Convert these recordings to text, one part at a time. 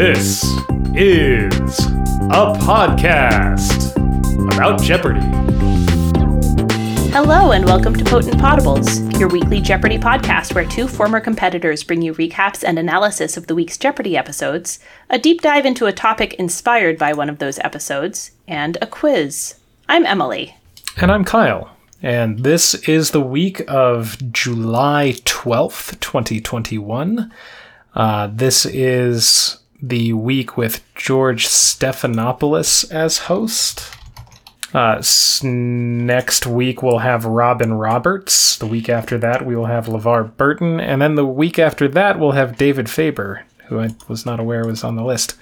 This is a podcast about Jeopardy! Hello, and welcome to Potent Potables, your weekly Jeopardy podcast where two former competitors bring you recaps and analysis of the week's Jeopardy episodes, a deep dive into a topic inspired by one of those episodes, and a quiz. I'm Emily. And I'm Kyle. And this is the week of July 12th, 2021. Uh, this is the week with George Stephanopoulos as host. Uh, next week we'll have Robin Roberts. The week after that we will have LeVar Burton. And then the week after that we'll have David Faber, who I was not aware was on the list.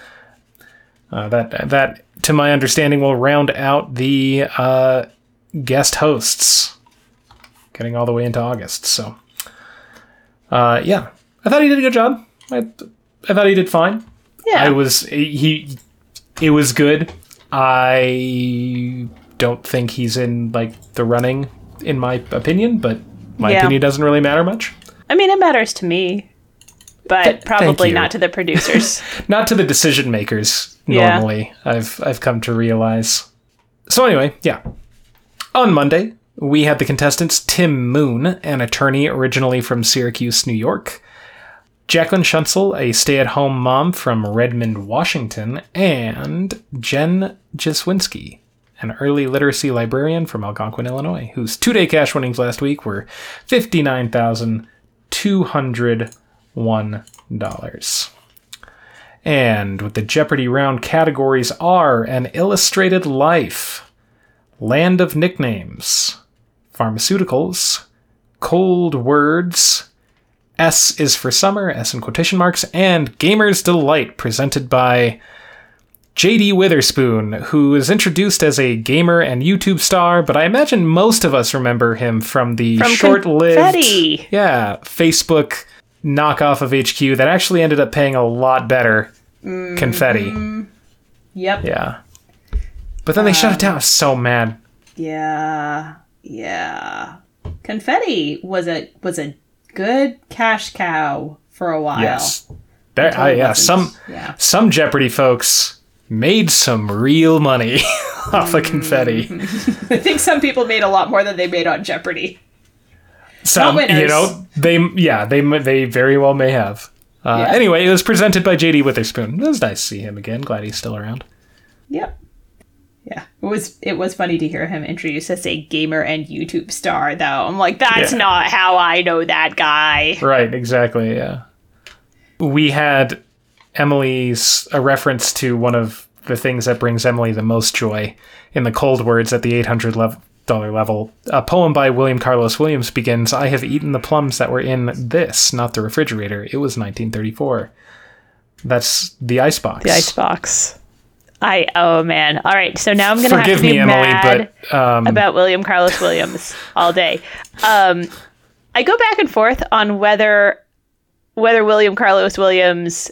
Uh, that, that, to my understanding, will round out the uh, guest hosts, getting all the way into August. So, uh, yeah, I thought he did a good job. I, I thought he did fine. Yeah. I was he. It was good. I don't think he's in like the running, in my opinion. But my Yeah. opinion doesn't really matter much. I mean, it matters to me, but Th- probably not to the producers. Not to the decision makers Yeah. normally. I've I've come to realize. So anyway, yeah. On Monday, we had the contestants Tim Moon, an attorney originally from Syracuse, New York, Jacqueline Schuntzel, a stay-at-home mom from Redmond, Washington, and Jen Jaswinski, an early literacy librarian from Algonquin, Illinois, whose two-day cash winnings last week were fifty-nine thousand two hundred one dollars. And with the Jeopardy round categories are an illustrated life, land of nicknames, pharmaceuticals, cold words, S is for summer, S in quotation marks, and Gamer's Delight, presented by JD Witherspoon, who is introduced as a gamer and YouTube star, but I imagine most of us remember him from the From short-lived Confetti. yeah, Facebook knockoff of HQ that actually ended up paying a lot better. Mm-hmm. Confetti. yep. Yeah. But then they shut it down. I was so mad. Yeah. Yeah. Confetti was a was a good cash cow for a while. Yes. There, I, yeah, some Yeah. some Jeopardy folks made some real money off of confetti. I think some people made a lot more than they made on Jeopardy. Some, you know, they yeah, they they very well may have. Uh, Yeah. Anyway, it was presented by JD Witherspoon. It was nice to see him again. Glad he's still around. Yep. Yeah. It was it was funny to hear him introduced as a gamer and YouTube star though. I'm like, that's Yeah. not how I know that guy. Right, exactly, yeah. We had Emily's a reference to one of the things that brings Emily the most joy in the cold words at the 800 lev- dollar level. A poem by William Carlos Williams begins, I have eaten the plums that were in this, not the refrigerator. It was 1934. That's the icebox. The icebox. I oh man. All right. So now I'm gonna Forgive have to be me, Emily, mad but um, about William Carlos Williams all day. Um, I go back and forth on whether whether William Carlos Williams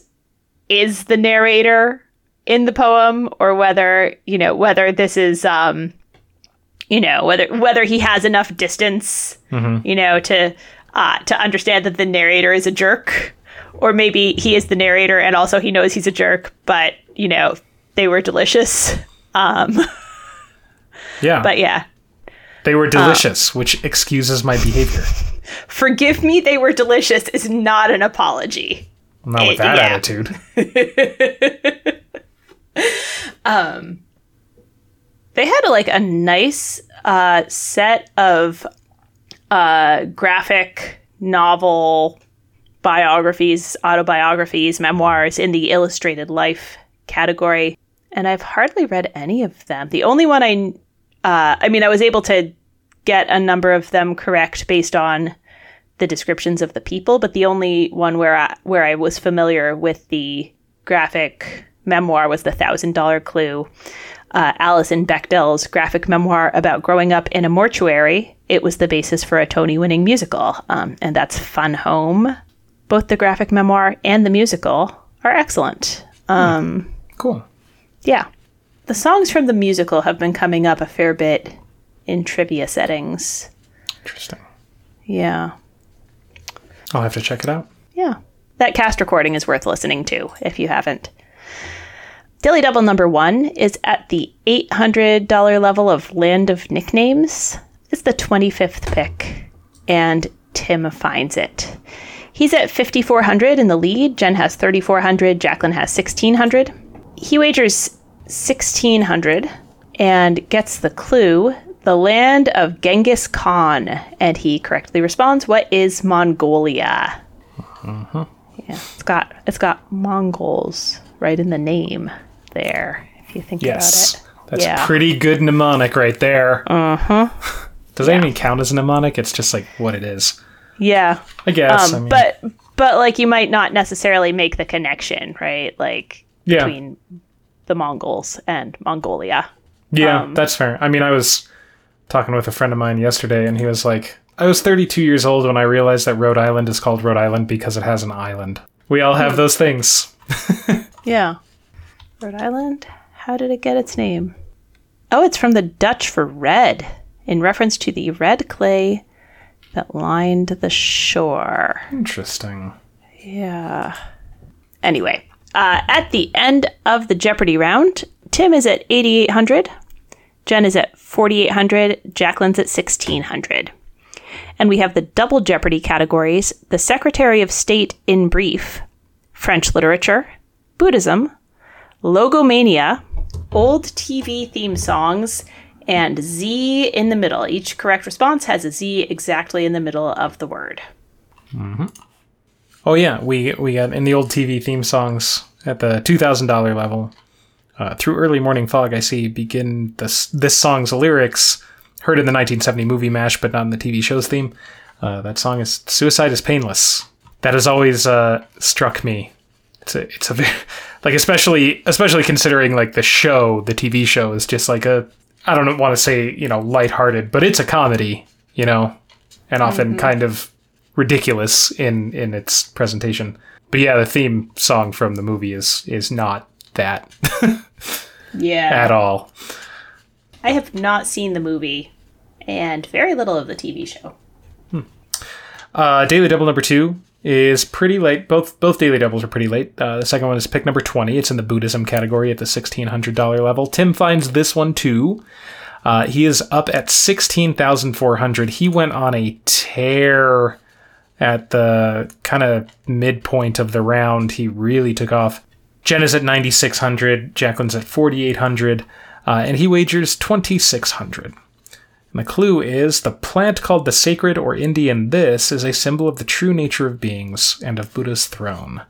is the narrator in the poem or whether you know whether this is um, you know whether whether he has enough distance you know to uh, to understand that the narrator is a jerk or maybe he is the narrator and also he knows he's a jerk but you know they were delicious um, yeah, but yeah they were delicious, which excuses my behavior. forgive me they were delicious is not an apology Not with that yeah. attitude. Um, they had like a nice uh, set of uh, graphic novel biographies autobiographies memoirs in the illustrated life category and i've hardly read any of them the only one i uh, i mean i was able to get a number of them correct based on the descriptions of the people, but the only one where I, where I was familiar with the graphic memoir was the Thousand Dollar Clue, uh, Alison Bechdel's graphic memoir about growing up in a mortuary. It was the basis for a Tony-winning musical, um, and that's Fun Home. Both the graphic memoir and the musical are excellent. Um, Cool. Yeah, the songs from the musical have been coming up a fair bit in trivia settings. Interesting. Yeah. I'll have to check it out. Yeah. That cast recording is worth listening to if you haven't. Daily Double number one is at the $800 level of Land of Nicknames. It's the 25th pick, and Tim finds it. He's at 5,400 in the lead. Jen has 3,400. Jacqueline has 1,600. He wagers 1,600 and gets the clue the land of Genghis Khan. And he correctly responds, What is Mongolia? Yeah, it's got it's got Mongols right in the name there, if you think Yes. about it. That's Yeah. pretty good mnemonic right there. Uh huh. Does that even count as a mnemonic? It's just like what it is. Yeah. I guess. Um, I mean, but but like you might not necessarily make the connection, right? Like yeah, between the Mongols and Mongolia. yeah, um, that's fair. I mean, I was talking with a friend of mine yesterday, and he was like, "I was 32 years old when I realized that Rhode Island is called Rhode Island because it has an island." We all Hmm. have those things. Yeah. Rhode Island? How did it get its name? Oh, it's from the Dutch for red, in reference to the red clay that lined the shore. Interesting. Yeah. Anyway, uh, at the end of the Jeopardy round, Tim is at 8,800, Jen is at 4,800, Jacqueline's at 1,600. And we have the double Jeopardy categories the Secretary of State in brief, French literature, Buddhism, logomania, old TV theme songs, and Z in the middle. Each correct response has a Z exactly in the middle of the word. Oh yeah, we we got in the old TV theme songs at the two thousand dollar level. Uh, through early morning fog, I see begin this this song's lyrics heard in the 1970 movie Mash, but not in the TV show's theme. Uh, that song is "Suicide is Painless." That has always uh, struck me. It's a it's a very, like especially especially considering like the show, the TV show is just like a I don't want to say you know lighthearted, but it's a comedy, you know, and often kind of ridiculous in in its presentation. But yeah, the theme song from the movie is is not that Yeah. at all. I have not seen the movie and very little of the TV show. Uh, Daily Double number two is pretty late. Both both Daily Doubles are pretty late. Uh, the second one is pick number twenty. It's in the Buddhism category at the sixteen hundred dollar level. Tim finds this one too. Uh, he is up at sixteen thousand four hundred. He went on a tear at the kind of midpoint of the round. He really took off. Jen is at ninety six hundred. Jacqueline's at forty eight hundred, uh, and he wagers twenty six hundred. And the clue is the plant called the sacred or Indian this is a symbol of the true nature of beings and of Buddha's throne.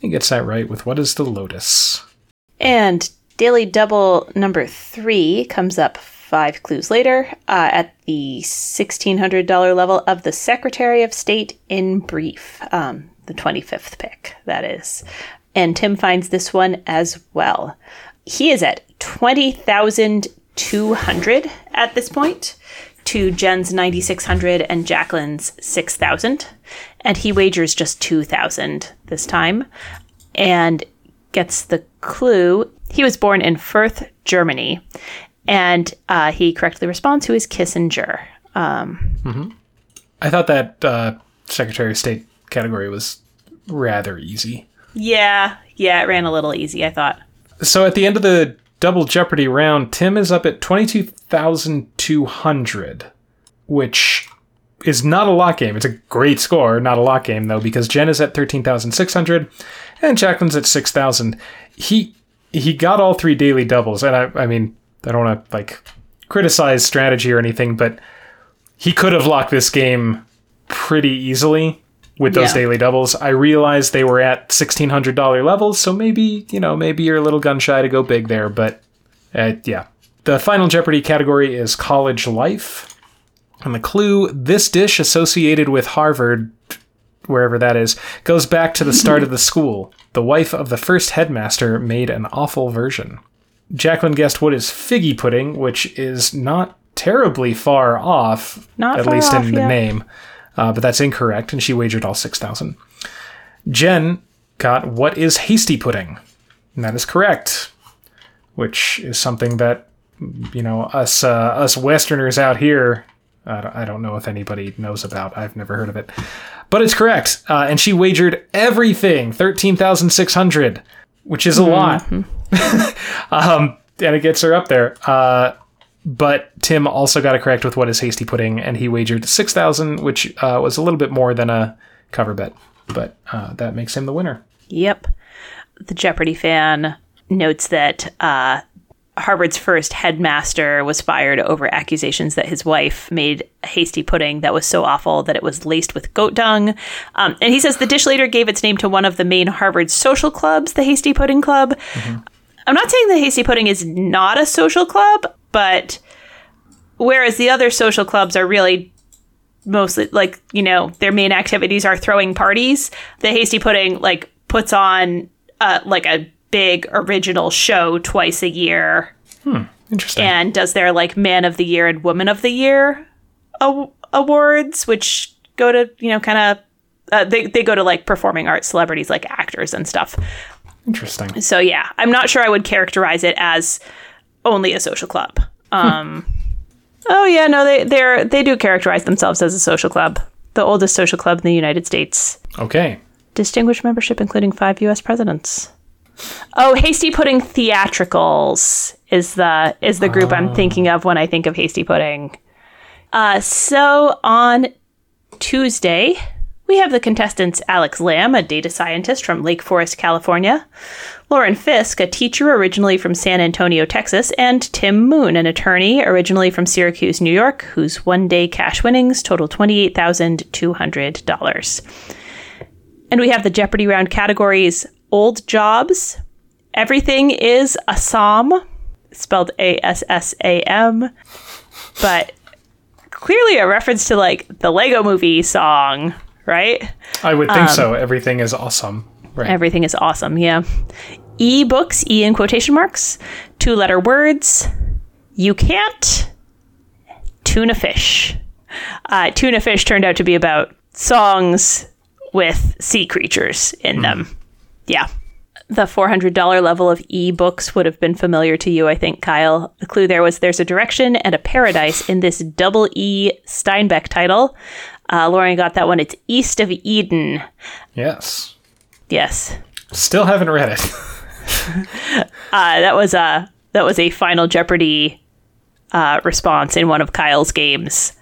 He gets that right with what is the lotus. And Daily Double number three comes up five clues later uh, at the $1,600 level of the Secretary of State in brief, um, the 25th pick, that is. And Tim finds this one as well. He is at 20,200 at this point to Jen's 9,600 and Jacqueline's 6,000. And he wagers just 2,000 this time and gets the clue. He was born in Fürth, Germany. And uh, he correctly responds, who is Kissinger. Um, I thought that uh, Secretary of State category was rather easy. yeah, yeah, it ran a little easy, I thought. So at the end of the double Jeopardy round, Tim is up at 22,200, which is not a lock game. It's a great score, not a lock game though, because Jen is at 13,600 and Jacqueline's at 6,000. He he got all three daily doubles, and I I mean I don't want to like criticize strategy or anything, but he could have locked this game pretty easily with those Yeah. daily doubles. I realized they were at sixteen hundred dollar levels, so maybe you know maybe you're a little gun shy to go big there, but uh, yeah. The final Jeopardy category is college life, and the clue: this dish associated with Harvard, wherever that is, goes back to the start of the school. The wife of the first headmaster made an awful version. Jacqueline guessed what is figgy pudding, which is not terribly far off, Not at far least off, in the yeah. name, uh, but that's incorrect, and she wagered all 6,000. Jen got what is hasty pudding, and that is correct, which is something that, you know, us, uh, us Westerners out here, I don't, I don't know if anybody knows about. I've never heard of it. But it's correct. Uh, and she wagered everything 13,600. Which is a lot. um, and it gets her up there. Uh, but Tim also got it correct with what is hasty pudding, and he wagered six thousand, which uh, was a little bit more than a cover bet, but uh, that makes him the winner. Yep. The Jeopardy fan notes that uh, Harvard's first headmaster was fired over accusations that his wife made hasty pudding that was so awful that it was laced with goat dung. Um, and he says the dish later gave its name to one of the main Harvard social clubs, the Hasty Pudding Club. I'm not saying the Hasty Pudding is not a social club, but whereas the other social clubs are really mostly like you know their main activities are throwing parties the hasty pudding like puts on uh, like a big original show twice a year. Interesting. and does their like man of the year and woman of the year aw- awards which go to you know kind of uh, they, they go to like performing arts celebrities like actors and stuff. Interesting. so yeah i'm not sure i would characterize it as only a social club. Um oh yeah no they they're they do characterize themselves as a social club. The oldest social club in the united states. Okay. distinguished membership including five us presidents oh hasty pudding theatricals is the is the group i'm thinking of when i think of hasty pudding. Uh, so on tuesday we have the contestants alex lamb a data scientist from lake forest california lauren fisk a teacher originally from san antonio texas and tim moon an attorney originally from syracuse new york whose one day cash winnings total $28200 and we have the Jeopardy round categories old jobs. Everything is Assam, spelled A S S A M, but clearly a reference to like the Lego movie song, right? I would think so. Everything is awesome. Right. Everything is awesome, yeah. E books, E in quotation marks, two letter words, you can't, tuna fish. Uh, tuna fish turned out to be about songs with sea creatures in them. Yeah. The $400 level of e-books would have been familiar to you, I think, Kyle. The clue there was there's a direction and a paradise in this double E Steinbeck title. Uh, Lauren got that one. It's East of Eden. yes. Yes. Still haven't read it. Uh, that was a that was a Final Jeopardy uh, response in one of Kyle's games.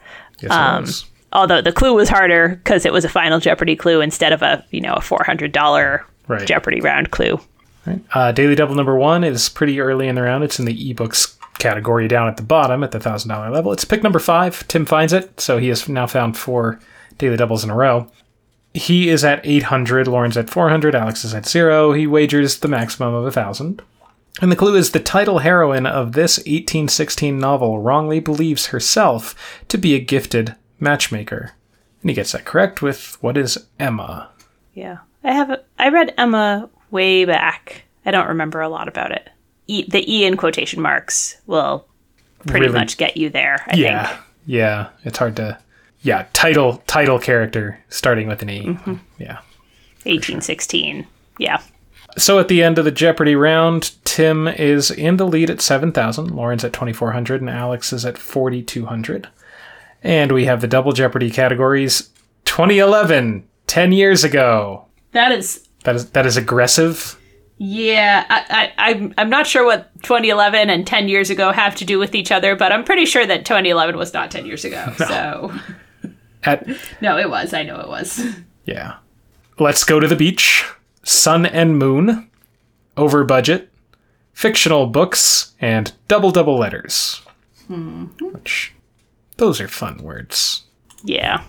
yes, was. Although the clue was harder because it was a Final Jeopardy clue instead of a you know a four hundred dollar Right. Jeopardy round clue. Uh, Daily Double number one is pretty early in the round. It's in the ebooks category down at the bottom at the thousand dollar level. It's pick number five. Tim finds it, so he has now found four Daily Doubles in a row. He is at 800, Lauren's at 400, Alex is at zero. He wagers the maximum of a thousand. And the clue is the title heroine of this 1816 novel wrongly believes herself to be a gifted matchmaker. And he gets that correct with what is Emma. Yeah, I have. I read Emma way back. I don't remember a lot about it. E, the E in quotation marks will pretty Really- much get you there. I yeah think. yeah it's hard to yeah title title character starting with an e Mm-hmm. yeah Eighteen sixteen. Yeah. so at the end of the jeopardy round tim is in the lead at 7000 lauren's at 2400 and alex is at 4200 and we have the double jeopardy categories 2011 10 years ago That is that is that is aggressive Yeah, I, I, I'm I'm not sure what 2011 and 10 years ago have to do with each other, but I'm pretty sure that 2011 was not 10 years ago. So at no, it was. I know it was. Yeah. Let's go to the beach. Sun and moon. Over budget. Fictional books and double double letters. Hmm. Which those are fun words. Yeah,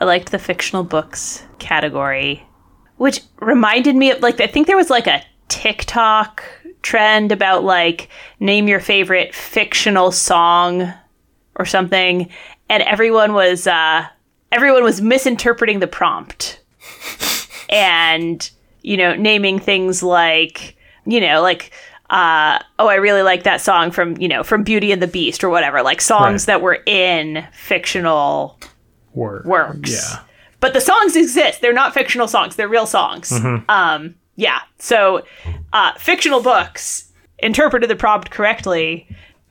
I liked the fictional books category, which reminded me of like I think there was like a TikTok trend about like name your favorite fictional song or something, and everyone was uh, everyone was misinterpreting the prompt and you know naming things like you know like uh, oh i really like that song from you know from beauty and the beast or whatever like songs Right. that were in fictional Word. works Yeah. But the songs exist. They're not fictional songs. They're real songs. Um yeah. So uh fictional books interpreted the prompt correctly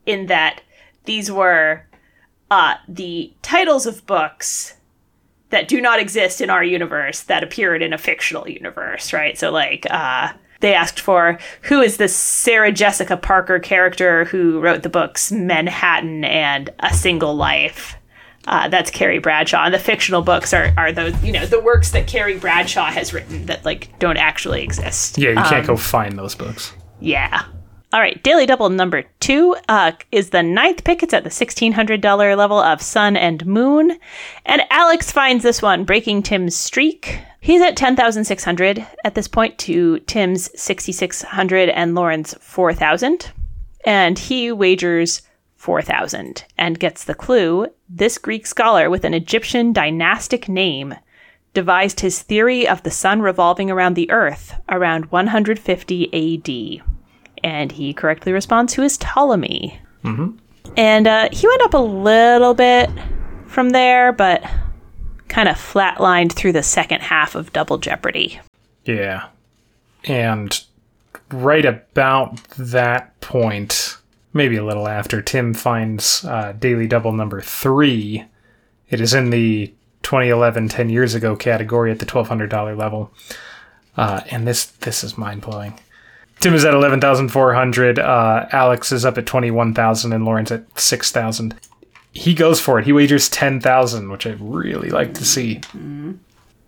in that these were uh the titles of books that do not exist in our universe that appeared in a fictional universe right? So like uh They asked for who is this Sarah Jessica Parker character who wrote the books Manhattan and A Single Life. Uh, that's Carrie Bradshaw, and the fictional books are, are those you know the works that Carrie Bradshaw has written that like don't actually exist. Yeah, you can't go find those books. Yeah. All right, Daily Double number two uh, is the ninth pick. It's at the $1,600 level of Sun and Moon. And Alex finds this one, breaking Tim's streak. He's at 10,600 at this point to Tim's 6,600 and Lauren's 4,000. And he wagers 4,000 and gets the clue this Greek scholar with an Egyptian dynastic name devised his theory of the sun revolving around the earth around 150 AD and he correctly responds, who is Ptolemy. Mm-hmm. And uh, he went up a little bit from there, but kind of flatlined through the second half of Double Jeopardy. Yeah. And right about that point, maybe a little after, Tim finds uh, Daily Double number three. It is in the 2011 10 years ago category at the $1,200 level. Uh, and this this is mind blowing. Tim is at 11,400. Uh, Alex is up at 21,000 and Lauren's at 6,000. He goes for it. He wagers 10,000, which I really like to see. Mm-hmm.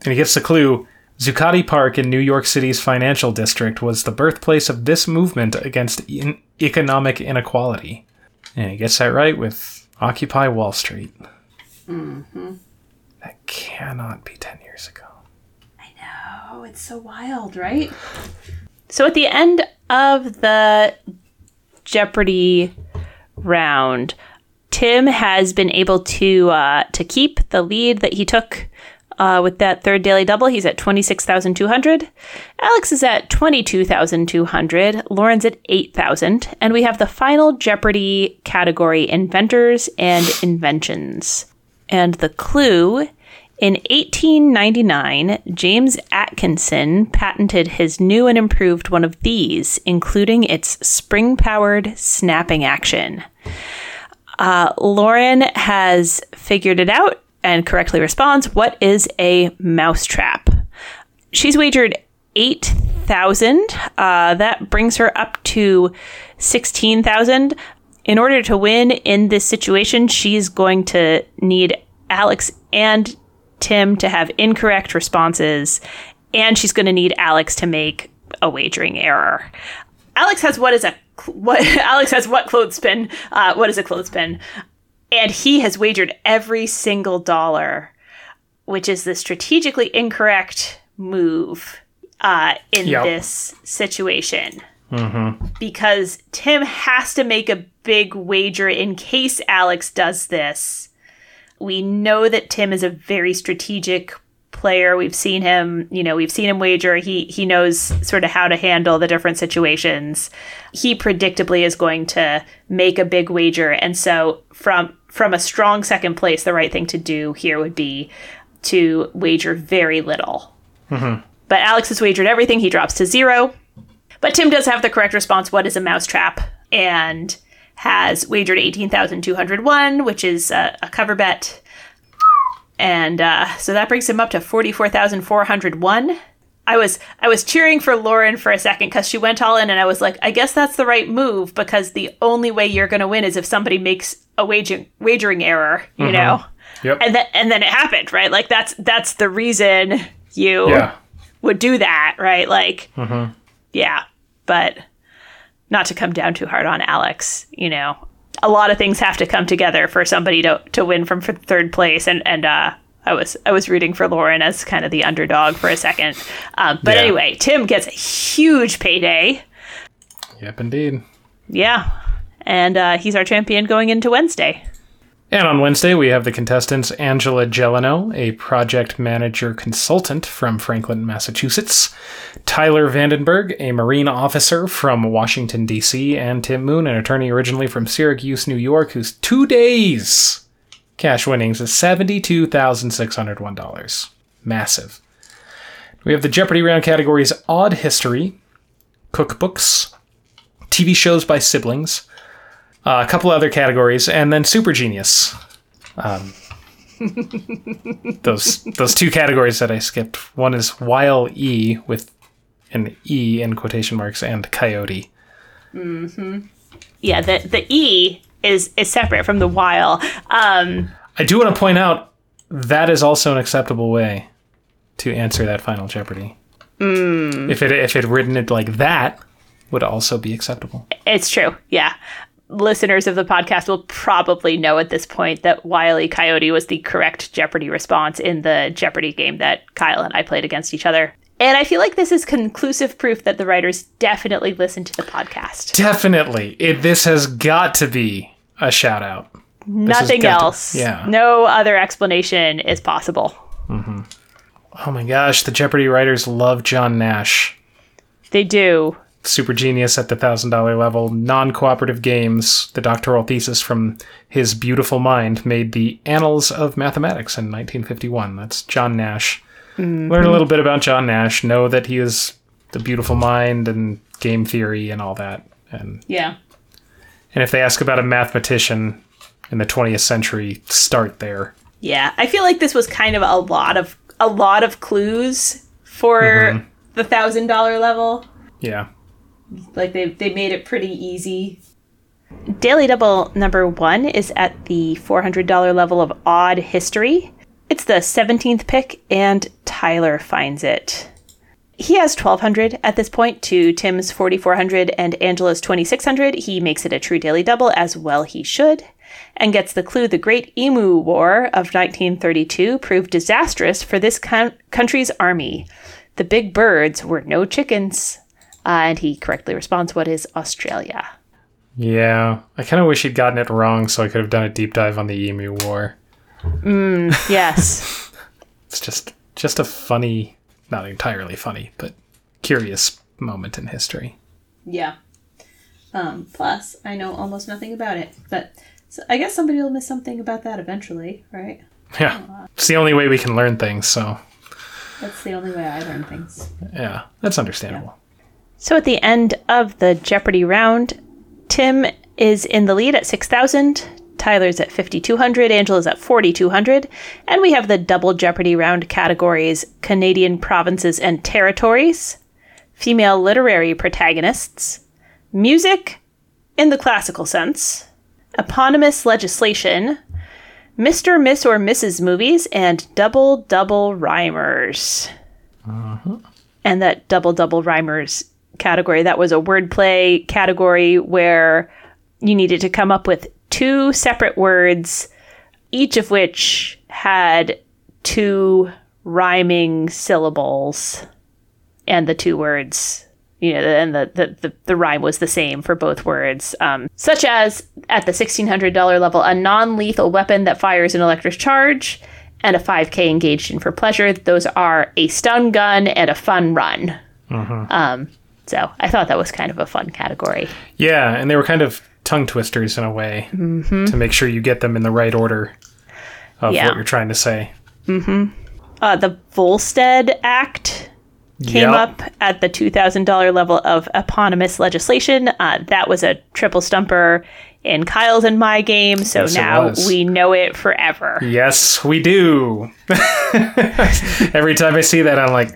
And he gets the clue. Zuccotti Park in New York City's financial district was the birthplace of this movement against in- economic inequality. And he gets that right with Occupy Wall Street. Mm-hmm. That cannot be 10 years ago. I know. It's so wild, right? So at the end of the Jeopardy round, Tim has been able to uh, to keep the lead that he took uh, with that third daily double. He's at twenty six thousand two hundred. Alex is at twenty two thousand two hundred. Lauren's at eight thousand, and we have the final Jeopardy category: inventors and inventions. And the clue in 1899, James Atkinson patented his new and improved one of these, including its spring powered snapping action. Uh, Lauren has figured it out and correctly responds What is a mousetrap? She's wagered 8,000. Uh, that brings her up to 16,000. In order to win in this situation, she's going to need Alex and Tim to have incorrect responses, and she's going to need Alex to make a wagering error. Alex has what is a what? Alex has what clothespin? Uh, what is a clothespin? And he has wagered every single dollar, which is the strategically incorrect move uh, in yep. this situation. Mm-hmm. Because Tim has to make a big wager in case Alex does this we know that Tim is a very strategic player. We've seen him, you know, we've seen him wager. He he knows sort of how to handle the different situations. He predictably is going to make a big wager, and so from from a strong second place, the right thing to do here would be to wager very little. Mm-hmm. But Alex has wagered everything. He drops to zero. But Tim does have the correct response. What is a mousetrap? And has wagered 18,201, which is a, a, cover bet. And uh, so that brings him up to 44,401. I was I was cheering for Lauren for a second because she went all in, and I was like, I guess that's the right move because the only way you're going to win is if somebody makes a wagering wagering error, you mm-hmm. know. Yep. And then and then it happened, right? Like that's that's the reason you yeah. would do that, right? Like, mm-hmm. yeah. But not to come down too hard on Alex, you know, a lot of things have to come together for somebody to to win from third place, and and uh, I was I was rooting for Lauren as kind of the underdog for a second, um, but yeah. anyway, Tim gets a huge payday. Yep, indeed. Yeah, and uh, he's our champion going into Wednesday. And on Wednesday, we have the contestants Angela Gelano, a project manager consultant from Franklin, Massachusetts, Tyler Vandenberg, a Marine officer from Washington, D.C., and Tim Moon, an attorney originally from Syracuse, New York, who's two days cash winnings is $72,601. Massive. We have the Jeopardy round categories Odd History, Cookbooks, TV shows by siblings, uh, a couple other categories, and then Super Genius. Um, those those two categories that I skipped. One is while E with an E in quotation marks, and coyote. Mhm. Yeah, the the E is is separate from the while. Um, I do want to point out that is also an acceptable way to answer that final Jeopardy. If it if it written it like that, would also be acceptable. it's true. Yeah. Listeners of the podcast will probably know at this point that Wile E. Coyote was the correct Jeopardy response in the Jeopardy game that Kyle and I played against each other. And I feel like this is conclusive proof that the writers definitely listened to the podcast. Definitely, it this has got to be a shout out. Nothing got to- else. yeah. No other explanation is possible. Mm-hmm. Oh my gosh, the Jeopardy writers love John Nash. They do. super genius at the thousand dollar level. Non cooperative games. The doctoral thesis from his beautiful mind made the Annals of Mathematics in 1951. That's John Nash. Mm-hmm. Learn a little bit about John Nash. Know that he is the beautiful mind and game theory and all that. And Yeah. and if they ask about a mathematician in the 20th century, start there. Yeah, I feel like this was kind of a lot of a lot of clues for mm-hmm. the thousand dollar level. Yeah. Like they they made it pretty easy. Daily Double number one is at the four hundred dollar level of odd history. It's the seventeenth pick, and Tyler finds it. He has twelve hundred at this point to Tim's forty four hundred and Angela's twenty six hundred. He makes it a true daily double as well he should, and gets the clue: the Great Emu War of nineteen thirty two proved disastrous for this coun- country's army. The big birds were no chickens. Uh, and he correctly responds, What is Australia? Yeah. I kind of wish he'd gotten it wrong so I could have done a deep dive on the Emu War. Yes. It's just just a funny, not entirely funny, but curious moment in history. yeah. Um, plus, I know almost nothing about it. But so I guess somebody will miss something about that eventually, right? Yeah. It's the only way we can learn things, so That's the only way I learn things. yeah, that's understandable. So at the end of the Jeopardy round, Tim is in the lead at 6,000. Tyler's at 5,200. Angela's at 4,200. And we have the double Jeopardy round categories Canadian provinces and territories, female literary protagonists, music in the classical sense, eponymous legislation, Mr., Miss, or Mrs. movies, and double double rhymers uh-huh. and that double double rhymers category that was a wordplay category where you needed to come up with two separate words each of which had two rhyming syllables. And the two words you know and the the, the, the rhyme was the same for both words. Um, such as at the $1600 level a non-lethal weapon that fires an electric charge and a 5k engaged in for pleasure. Those are a stun gun and a fun run. Um, so i thought that was kind of a fun category. Yeah, and they were kind of tongue twisters in a way to make sure you get them in the right order of Yeah. what you're trying to say. uh, the volstead act came Yep. up at the $2000 level of eponymous legislation uh, that was a triple stumper in kyle's and my game so Yes, now we know it forever Yes, we do. Every time I see that, I'm like,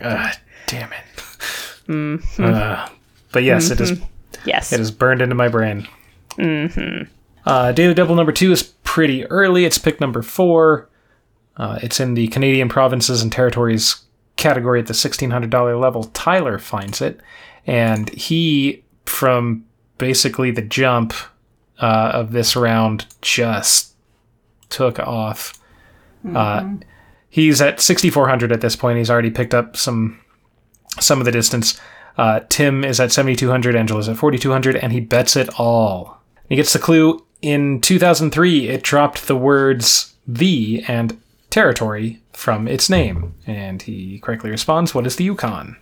damn it. Uh, but yes, it is. yes It is burned into my brain. Mm-hmm. Uh, Daily Double number two is pretty early. It's pick number four. Uh, it's in the Canadian provinces and territories category at the $1,600 level. Tyler finds it. And he, from basically the jump uh, of this round, just took off. Uh, he's at 6,400 at this point. He's already picked up some some of the distance. Uh, Tim is at 7,200, Angela's at 4,200, and he bets it all. He gets the clue. In 2003, it dropped the words the and territory from its name. And he correctly responds, What is the Yukon?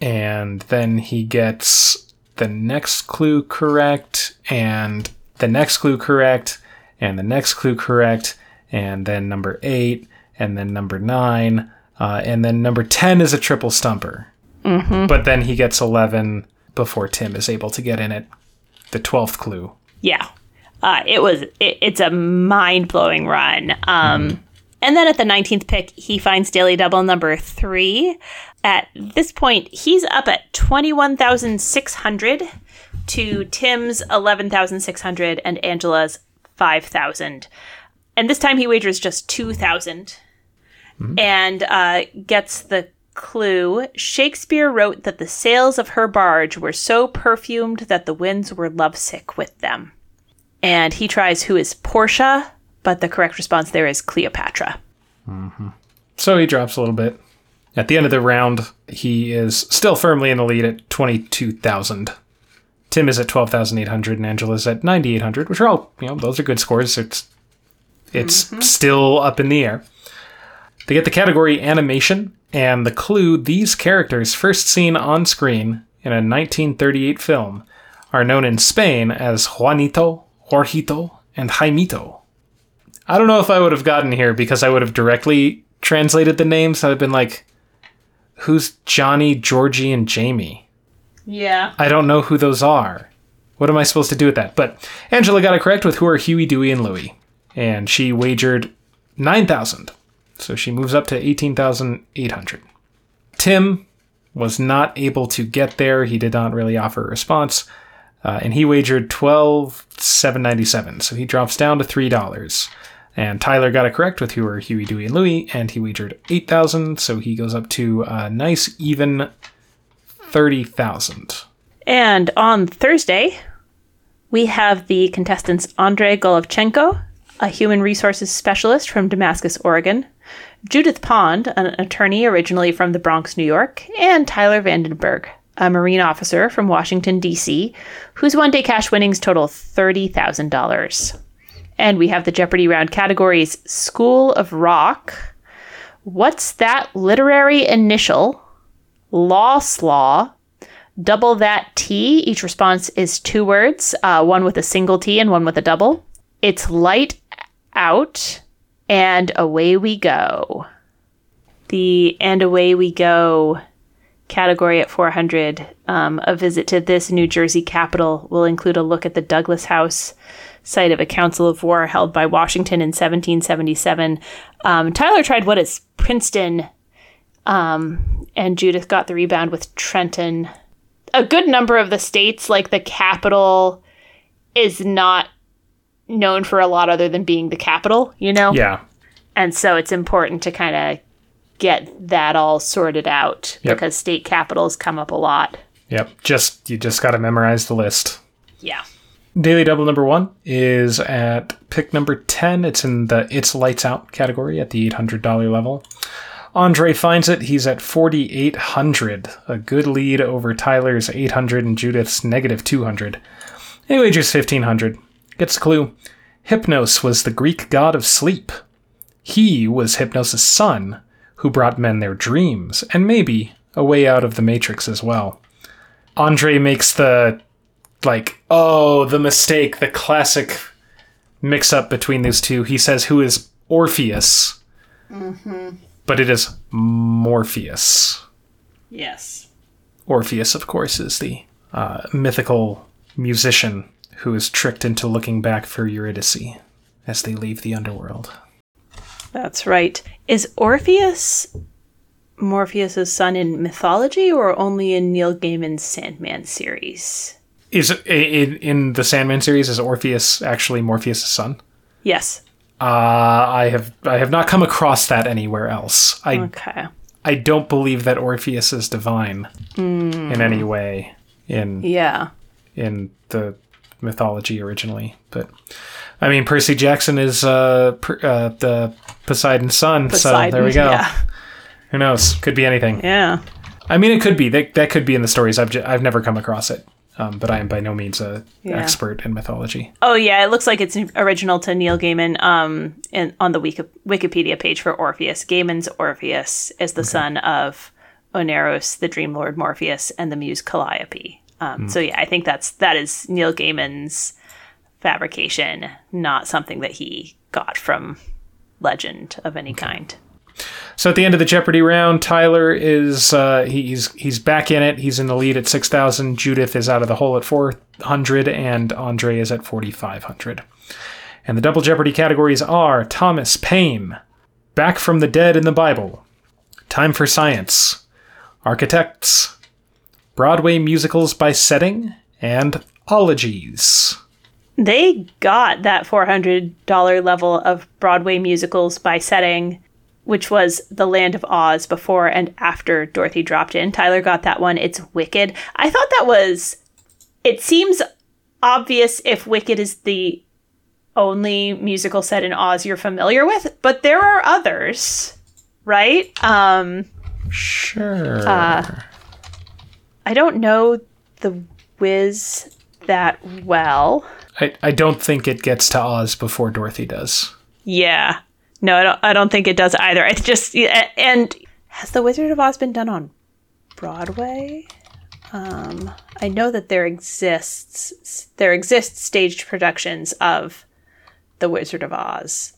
And then he gets the next clue correct, and the next clue correct, and the next clue correct, and then number eight, and then number nine, uh, and then number 10 is a triple stumper. But then he gets 11 before Tim is able to get in it. The 12th clue. yeah uh, it was it, it's a mind-blowing run um, And then at the 19th pick, he finds daily double number three. At this point, he's up at 21,600 to Tim's 11,600 and Angela's 5,000. And this time he wagers just 2,000 and uh, gets the clue. Shakespeare wrote that the sails of her barge were so perfumed that the winds were lovesick with them. And he tries who is Portia, but the correct response there is Cleopatra. Mm-hmm. So he drops a little bit. At the end of the round, he is still firmly in the lead at 22,000. Tim is at 12,800 and Angela's at 9,800, which are all, you know, those are good scores. It's it's mm-hmm. still up in the air. They get the category animation and the clue these characters first seen on screen in a 1938 film are known in Spain as Juanito, Jorgito, and Jaimito. I don't know if I would have gotten here because I would have directly translated the names. I'd have been like, who's Johnny, Georgie, and Jamie? Yeah. I don't know who those are. What am I supposed to do with that? But Angela got it correct with who are Huey, Dewey, and Louie. And she wagered 9,000. So she moves up to 18,800. Tim was not able to get there. He did not really offer a response. Uh, and he wagered 12,797. So he drops down to $3. And Tyler got it correct with who are Huey, Dewey, and Louie. And he wagered 8,000. So he goes up to a nice, even 30,000. And on Thursday, we have the contestants Andrei Golovchenko, a human resources specialist from Damascus, Oregon, Judith Pond, an attorney originally from the Bronx, New York, and Tyler Vandenberg, a Marine officer from Washington, D.C., whose one day cash winnings total $30,000. And we have the Jeopardy round categories School of Rock, What's That Literary Initial, Law Double That T. Each response is two words, uh, one with a single T and one with a double. It's Light Out, and Away We Go. The And Away We Go category at 400, um, a visit to this New Jersey capital will include a look at the Douglas House, site of a council of war held by Washington in 1777. Um, Tyler tried what is Princeton, um, and Judith got the rebound with Trenton. A good number of the states, like the capital, is not known for a lot other than being the capital, you know? Yeah. And so it's important to kind of get that all sorted out Yep. because state capitals come up a lot. Yep. Just you just got to memorize the list. Yeah. Daily double number one is at pick number 10. It's in the It's Lights Out category at the $800 level. Andre finds it. He's at 4,800, a good lead over Tyler's 800 and Judith's negative 200. He wagers 1,500. Gets a clue. Hypnos was the Greek god of sleep. He was Hypnos' son, who brought men their dreams, and maybe a way out of the Matrix as well. Andre makes the like, oh, the mistake, the classic mix up between these two. He says, who is Orpheus? But it is Morpheus. Yes. Orpheus, of course, is the uh, mythical musician who is tricked into looking back for Eurydice as they leave the underworld. That's right. Is Orpheus Morpheus' son in mythology or only in Neil Gaiman's Sandman series? Is in, in the Sandman series is Orpheus actually Morpheus' son? Yes. Uh, I have I have not come across that anywhere else. I Okay. I don't believe that Orpheus is divine in any way in Yeah. in the mythology originally. But I mean, Percy Jackson is uh, per, uh, the Poseidon's son, so there we go. Yeah. Who knows? Could be anything. Yeah. I mean, it could be that that could be in the stories. I've ju- I've never come across it, um, but I am by no means a Yeah. expert in mythology. Oh yeah, it looks like it's original to Neil Gaiman. Um, in, on the Wiki- Wikipedia page for Orpheus, Gaiman's Orpheus is the son of Oneiros, the Dream Lord Morpheus, and the Muse Calliope. Um, So yeah, I think that's that is Neil Gaiman's fabrication, not something that he got from legend of any kind. So at the end of the Jeopardy round, Tyler is uh, he's he's back in it. He's in the lead at six thousand. Judith is out of the hole at four hundred, and Andre is at forty five hundred. And the double Jeopardy categories are Thomas Paine, Back from the Dead in the Bible, Time for Science, Architects, Broadway Musicals by Setting, and Ologies. They got that $400 level of Broadway musicals by setting, which was The Land of Oz before and after Dorothy dropped in. Tyler got that one. It's Wicked. I thought that was. It seems obvious if Wicked is the only musical set in Oz you're familiar with, but there are others, right? Um, Sure. I don't know The Wiz that well. I, I don't think it gets to Oz before Dorothy does. Yeah. No, I don't, I don't think it does either. It's just, and has The Wizard of Oz been done on Broadway? Um, I know that there exists, there exist staged productions of The Wizard of Oz.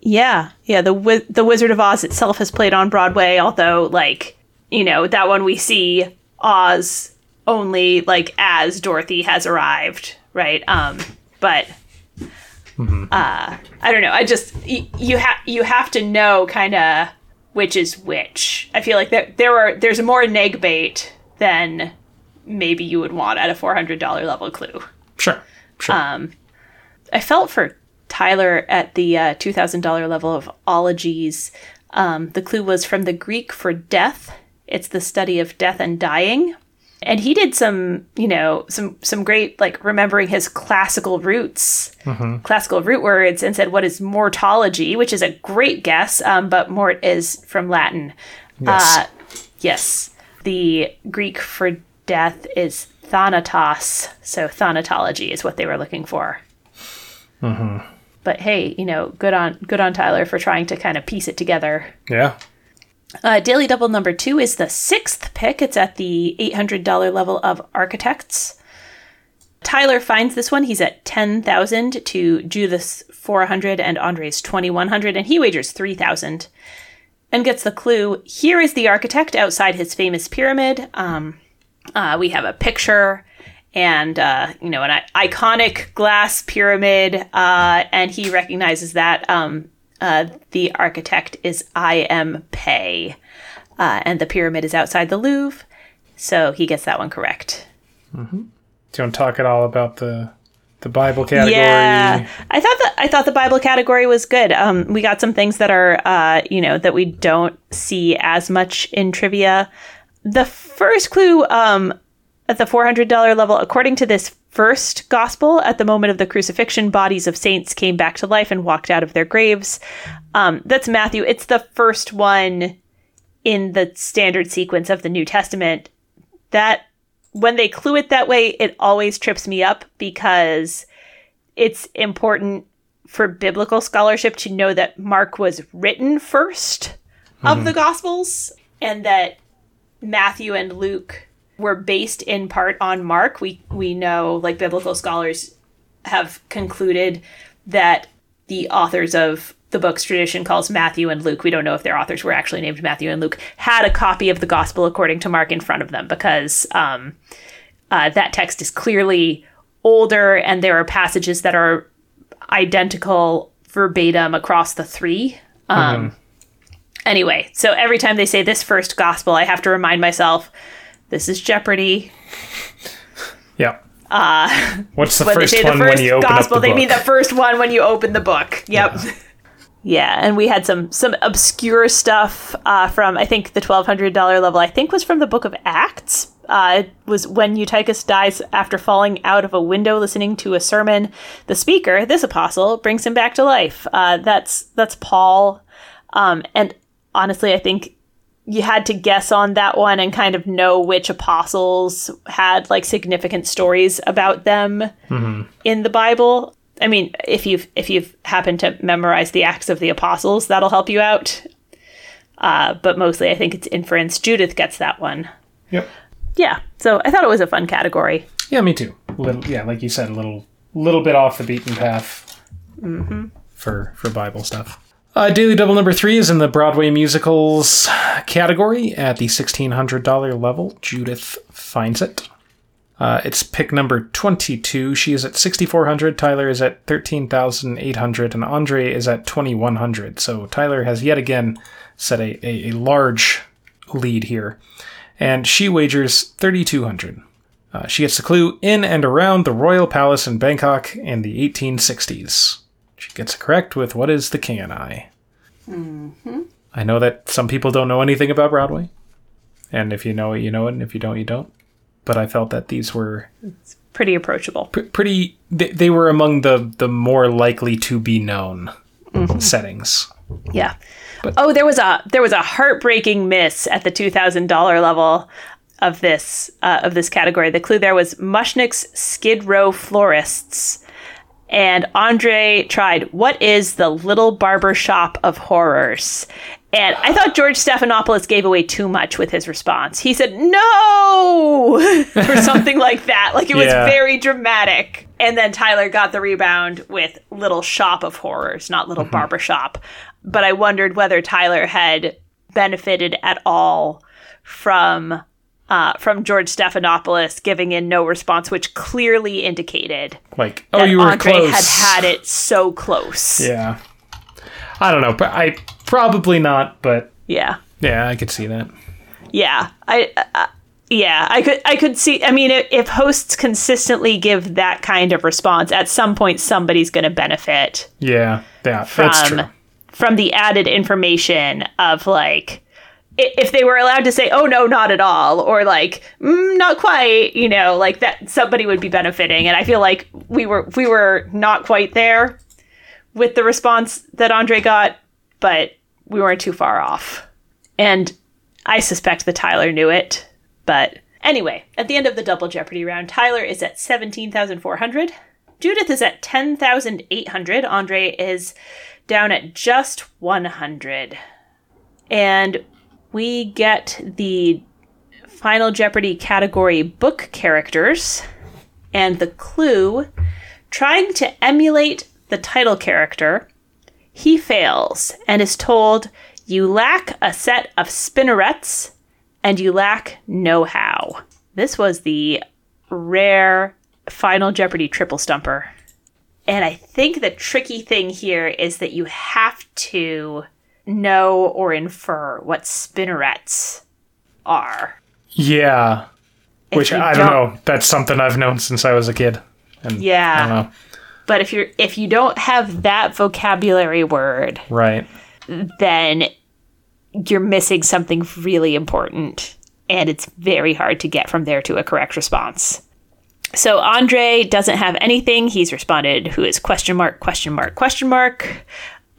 Yeah, yeah. The The Wizard of Oz itself has played on Broadway, although, like, you know, that one we see Oz only like as Dorothy has arrived, right? Um, but uh, I don't know. I just y- you have you have to know kind of which is which. I feel like there there are there's more neg bait than maybe you would want at a four hundred dollar level clue. Sure. Sure. Um, I felt for Tyler at the uh, two thousand dollar level of ologies. Um, the clue was from the Greek for death. It's the study of death and dying. And he did some, you know, some some great like remembering his classical roots, classical root words, and said what is mortology, which is a great guess. Um, but mort is from Latin. Yes. Uh, yes. The Greek for death is thanatos, so thanatology is what they were looking for. But hey, you know, good on good on Tyler for trying to kind of piece it together. yeah. Uh, Daily Double number two is the sixth pick. It's at the $800 level of Architects. Tyler finds this one. He's at 10,000 to Judith's 400 and Andre's 2100, and he wagers 3,000 and gets the clue. Here is the architect outside his famous pyramid. Um, uh, we have a picture and, uh, you know, an iconic glass pyramid, uh, and he recognizes that. Um, uh, the architect is I.M. Pei, uh, and the pyramid is outside the Louvre, so he gets that one correct. Do you want to talk at all about the the Bible category? Yeah, I thought that I thought the Bible category was good. Um, we got some things that are, uh, you know, that we don't see as much in trivia. The first clue um, at the four hundred dollar level, according to this first gospel, at the moment of the crucifixion, bodies of saints came back to life and walked out of their graves. Um, that's Matthew. It's the first one in the standard sequence of the New Testament that when they clue it that way, it always trips me up because it's important for biblical scholarship to know that Mark was written first of the Gospels and that Matthew and Luke were based in part on Mark. We we know like biblical scholars have concluded that the authors of the book's tradition calls Matthew and Luke. We don't know if their authors were actually named Matthew and Luke. Had a copy of the Gospel according to Mark in front of them because um, uh, that text is clearly older, and there are passages that are identical verbatim across the three. Um, Anyway, so every time they say this first gospel, I have to remind myself this is Jeopardy. Yeah. Uh, What's the first one the first when you open gospel, up the they book? mean the first one when you open the book. Yep. Yeah. and we had some some obscure stuff uh, from I think the twelve hundred dollar level. I think was from the Book of Acts. Uh, it was when Eutychus dies after falling out of a window listening to a sermon. The speaker, this apostle, brings him back to life. Uh, that's that's Paul. Um, and honestly, I think you had to guess on that one and kind of know which apostles had like significant stories about them in the Bible. I mean, if you've if you've happened to memorize the Acts of the Apostles, that'll help you out. Uh, but mostly, I think it's inference. Judith gets that one. Yep. Yeah, so I thought it was a fun category. Yeah, me too. Little, yeah, like you said, a little, little bit off the beaten path for for Bible stuff. Uh, Daily Double number three is in the Broadway musicals category at the sixteen hundred dollar level. Judith finds it. Uh, it's pick number 22. She is at 6,400. Tyler is at 13,800. And Andre is at 2,100. So Tyler has yet again set a, a, a large lead here. And she wagers 3,200. Uh, she gets the clue in and around the royal palace in Bangkok in the 1860s. She gets correct with what is the king and I. Mm-hmm. I know that some people don't know anything about Broadway. And if you know it, you know it. And if you don't, you don't. But I felt that these were Pretty approachable. pr- pretty, they, they were among the, the more likely to be known settings. Yeah. oh, there was a there was a heartbreaking miss at the two thousand dollar level of this uh, of this category. The clue there was Mushnik's Skid Row Florists, and Andre tried. What is the Little Barber Shop of Horrors? And I thought George Stephanopoulos gave away too much with his response. He said no or something like that. Like it was Yeah. very dramatic. And then Tyler got the rebound with Little Shop of Horrors, not Little mm-hmm. Barber Shop. But I wondered whether Tyler had benefited at all from uh, from George Stephanopoulos giving in no response, which clearly indicated Like, oh, that you were Andre close. had had it so close. Yeah. I don't know. But I probably not, but yeah. yeah, I could see that. Yeah, I, uh, yeah, I could, I could see. I mean, if, hosts consistently give that kind of response, at some point somebody's going to benefit Yeah, yeah, that's true. from from the added information of like, i- if they were allowed to say, "Oh no, not at all," or like, mm, "Not quite," you know, like that, somebody would be benefiting. And I feel like we were we were not quite there with the response that Andre got, but we weren't too far off. And I suspect that Tyler knew it. But anyway, at the end of the double Jeopardy round, Tyler is at 17,400. Judith is at 10,800. Andre is down at just 100. And we get the Final Jeopardy category book characters. And the clue trying to emulate the title character, he fails and is told, You lack a set of spinnerets and you lack know how. This was the rare Final Jeopardy triple stumper. And I think the tricky thing here is that you have to know or infer what spinnerets are. Yeah, If which I don't know. That's something I've known since I was a kid. And Yeah. don't. But if you're if you don't have that vocabulary word, Right. then you're missing something really important and it's very hard to get from there to a correct response. So Andre doesn't have anything. He's responded who is question mark question mark question mark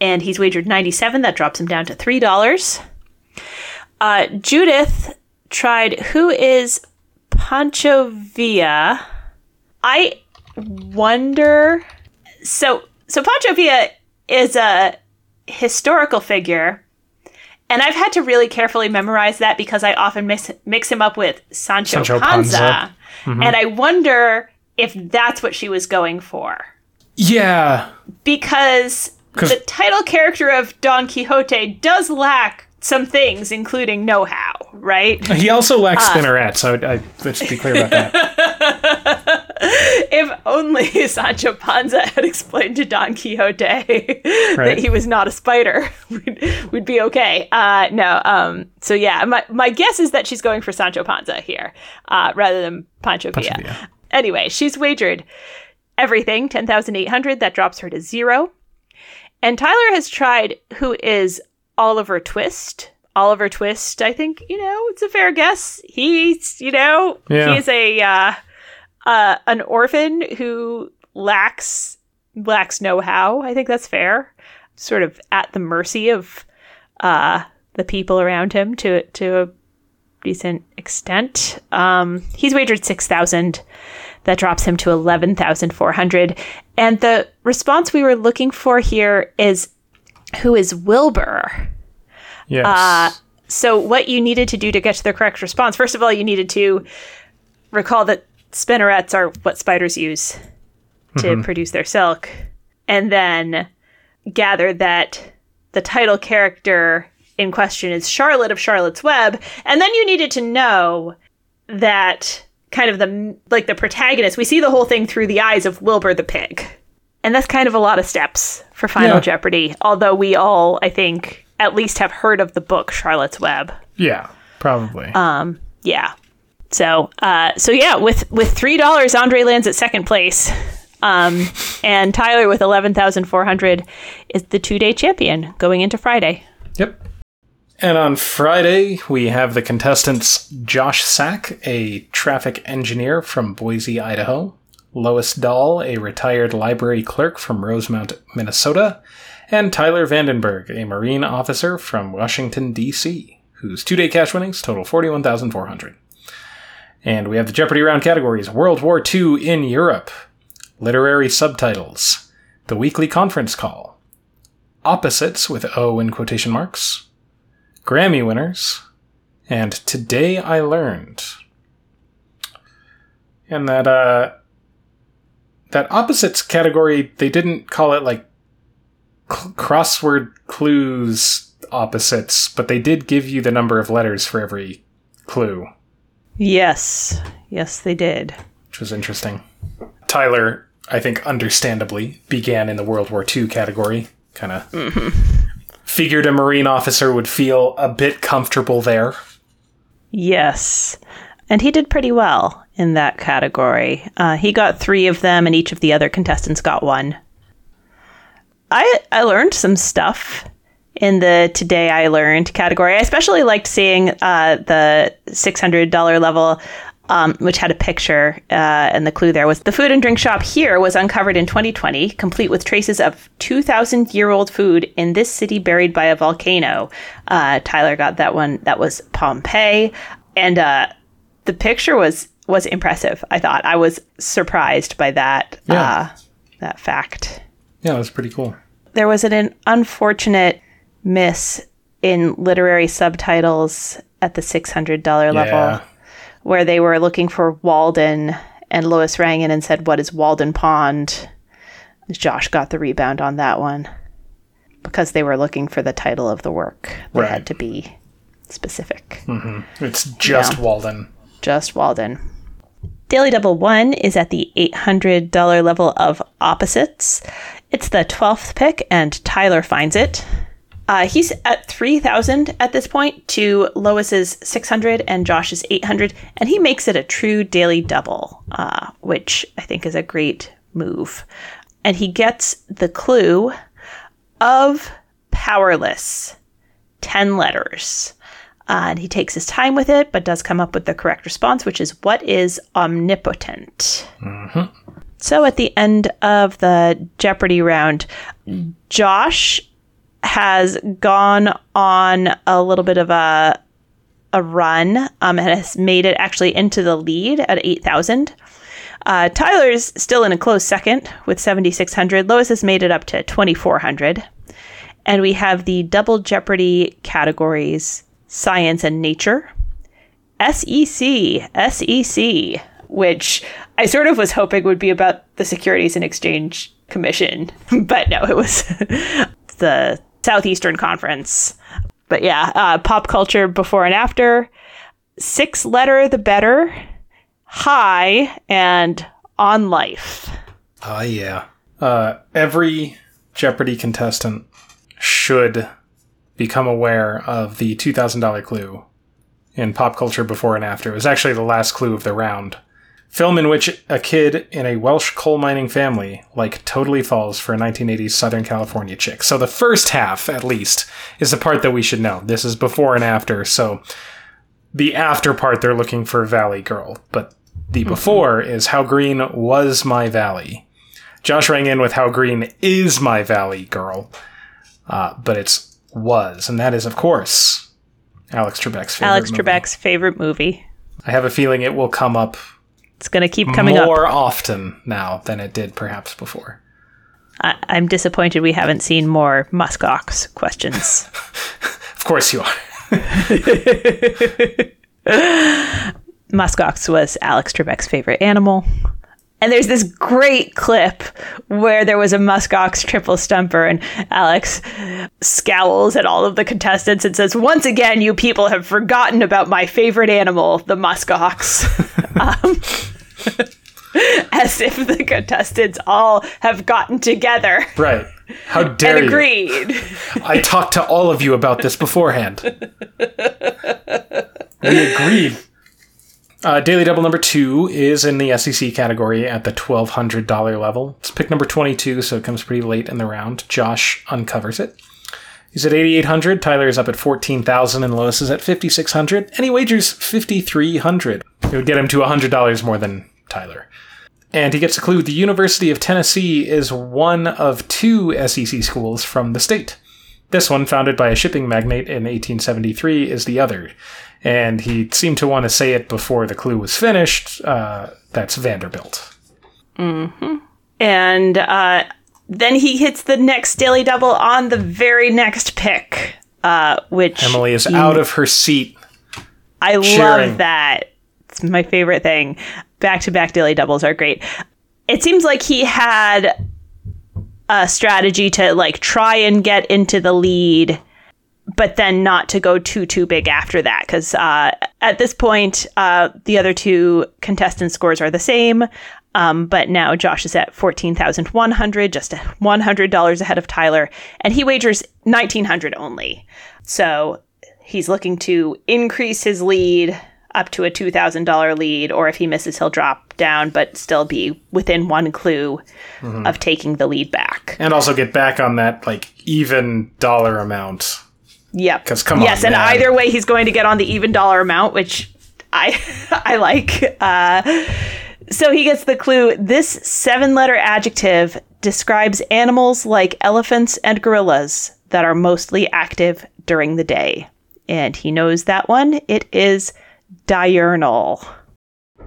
and he's wagered 97 that drops him down to $3. Uh, Judith tried who is Pancho Villa. I wonder so so Pancho Villa is a historical figure and I've had to really carefully memorize that because I often mix, mix him up with Sancho, Sancho Panza. Panza. And I wonder if that's what she was going for. Yeah. Because 'Cause- the title character of Don Quixote does lack some things, including know how, right? He also lacks Ah. spinnerets. I, I let's be clear about that. if only Sancho Panza had explained to Don Quixote that he was not a spider, we'd, we'd be okay. Uh, no, um, so yeah, my, my guess is that she's going for Sancho Panza here uh, rather than Pancho, Villa. Villa. Anyway, she's wagered everything, 10,800. That drops her to zero. And Tyler has tried who is Oliver Twist. Oliver Twist, I think, you know, it's a fair guess. He's, you know, Yeah. he is a uh, uh, an orphan who lacks lacks know-how. I think that's fair. Sort of at the mercy of uh, the people around him to to a decent extent. Um, he's wagered six thousand. That drops him to eleven thousand four hundred. And the response we were looking for here is who is Wilbur? Yes. Uh, so what you needed to do to get to the correct response, first of all, you needed to recall that spinnerets are what spiders use to produce their silk, and then gather that the title character in question is Charlotte of Charlotte's Web, and then you needed to know that kind of the like the protagonist. We see the whole thing through the eyes of Wilbur the pig. And that's kind of a lot of steps for Final Yeah. Jeopardy, although we all, I think, at least have heard of the book Charlotte's Web. Yeah, probably. Um, yeah. So, uh, so yeah, with with three dollars, Andre lands at second place, um, and Tyler with eleven thousand four hundred is the two day champion going into Friday. Yep. And on Friday, we have the contestants Josh Sack, a traffic engineer from Boise, Idaho, Lois Dahl, a retired library clerk from Rosemount, Minnesota, and Tyler Vandenberg, a Marine officer from Washington, D.C., whose two day cash winnings total 41,400. And we have the Jeopardy round categories World War II in Europe, literary subtitles, the weekly conference call, opposites with O in quotation marks, Grammy winners, and Today I Learned. And that uh that opposites category, they didn't call it like cl- crossword clues opposites, but they did give you the number of letters for every clue, Yes, yes, they did. which was interesting. Tyler, I think understandably, began in the World War II category. Kind of figured a Marine officer would feel a bit comfortable there. Yes, and he did pretty well in that category. Uh, he got three of them, and each of the other contestants got one. I I learned some stuff in the today I learned category. I especially liked seeing uh, the six hundred dollar level. Um, which had a picture, uh, and the clue there was the food and drink shop here was uncovered in 2020, complete with traces of 2,000 year old food in this city buried by a volcano. Uh, Tyler got that one. That was Pompeii, and uh, the picture was was impressive. I thought I was surprised by that Yeah. uh, that fact Yeah, it was pretty cool. there was an unfortunate miss in literary subtitles at the $600 level Yeah. Where they were looking for Walden and Lois rang in and said, What is Walden Pond? Josh got the rebound on that one because they were looking for the title of the work. They Right. had to be specific. Mm-hmm. It's just. Walden. Just Walden. Daily Double One is at the $800 level of opposites. It's the 12th pick, and Tyler finds it. Uh, he's at 3,000 at this point to Lois's 600 and Josh's 800, and he makes it a true daily double, uh, which I think is a great move. And he gets the clue of powerless 10 letters. Uh, and he takes his time with it, but does come up with the correct response, which is what is omnipotent? So at the end of the Jeopardy round, Josh has gone on a little bit of a a run um, and has made it actually into the lead at 8,000. Uh, Tyler's still in a close second with 7,600. Lois has made it up to 2,400. And we have the double Jeopardy categories science and nature, SEC, SEC, which I sort of was hoping would be about the Securities and Exchange Commission, but no, it was the Southeastern Conference. But yeah, uh, pop culture before and after, six letter the better, high, and on life. Oh, yeah. Uh, every Jeopardy contestant should become aware of the $2,000 clue in pop culture before and after. It was actually the last clue of the round. Film in which a kid in a Welsh coal mining family like totally falls for a 1980s Southern California chick. So the first half, at least, is the part that we should know. This is before and after, so the after part they're looking for Valley Girl, but the before is how green was my valley. Josh rang in with how green is my valley girl, uh, but it's was, and that is of course Alex Trebek's favorite. Alex movie. Trebek's favorite movie. I have a feeling it will come up It's going to keep coming up. more often now than it did perhaps before. I- I'm disappointed we haven't seen more muskox questions. Of course you are. muskox was Alex Trebek's favorite animal. And there's this great clip where there was a muskox triple stumper, and Alex scowls at all of the contestants and says, Once again, you people have forgotten about my favorite animal, the muskox. um, as if the contestants all have gotten together. Right. How dare and you? agreed. I talked to all of you about this beforehand. we agreed. Uh, Daily Double number two is in the SEC category at the $1,200 level. It's pick number 22, so it comes pretty late in the round. Josh uncovers it. He's at 8,800. Tyler is up at 14,000, and Lois is at 5,600. And he wagers 5,300. It would get him to $100 more than Tyler. And he gets a clue the University of Tennessee is one of two SEC schools from the state. This one, founded by a shipping magnate in 1873, is the other. And he seemed to want to say it before the clue was finished. Uh, that's Vanderbilt. And uh, then he hits the next daily double on the very next pick, uh, which Emily is out of her seat. I cheering. love that. It's my favorite thing. Back to back daily doubles are great. It seems like he had a strategy to like try and get into the lead, but then not to go too too big after that. Because uh, at this point, uh, the other two contestant scores are the same. Um, but now Josh is at fourteen thousand one hundred, just one hundred dollars ahead of Tyler, and he wagers nineteen hundred only. So he's looking to increase his lead up to a $2,000 lead, or if he misses, he'll drop down, but still be within one clue of taking the lead back. And also get back on that, like, even dollar amount. Yep. Because come on, Yes, and man. either way, he's going to get on the even dollar amount, which I I like. Uh, so he gets the clue. This seven-letter adjective describes animals like elephants and gorillas that are mostly active during the day, and he knows that one. It is diurnal.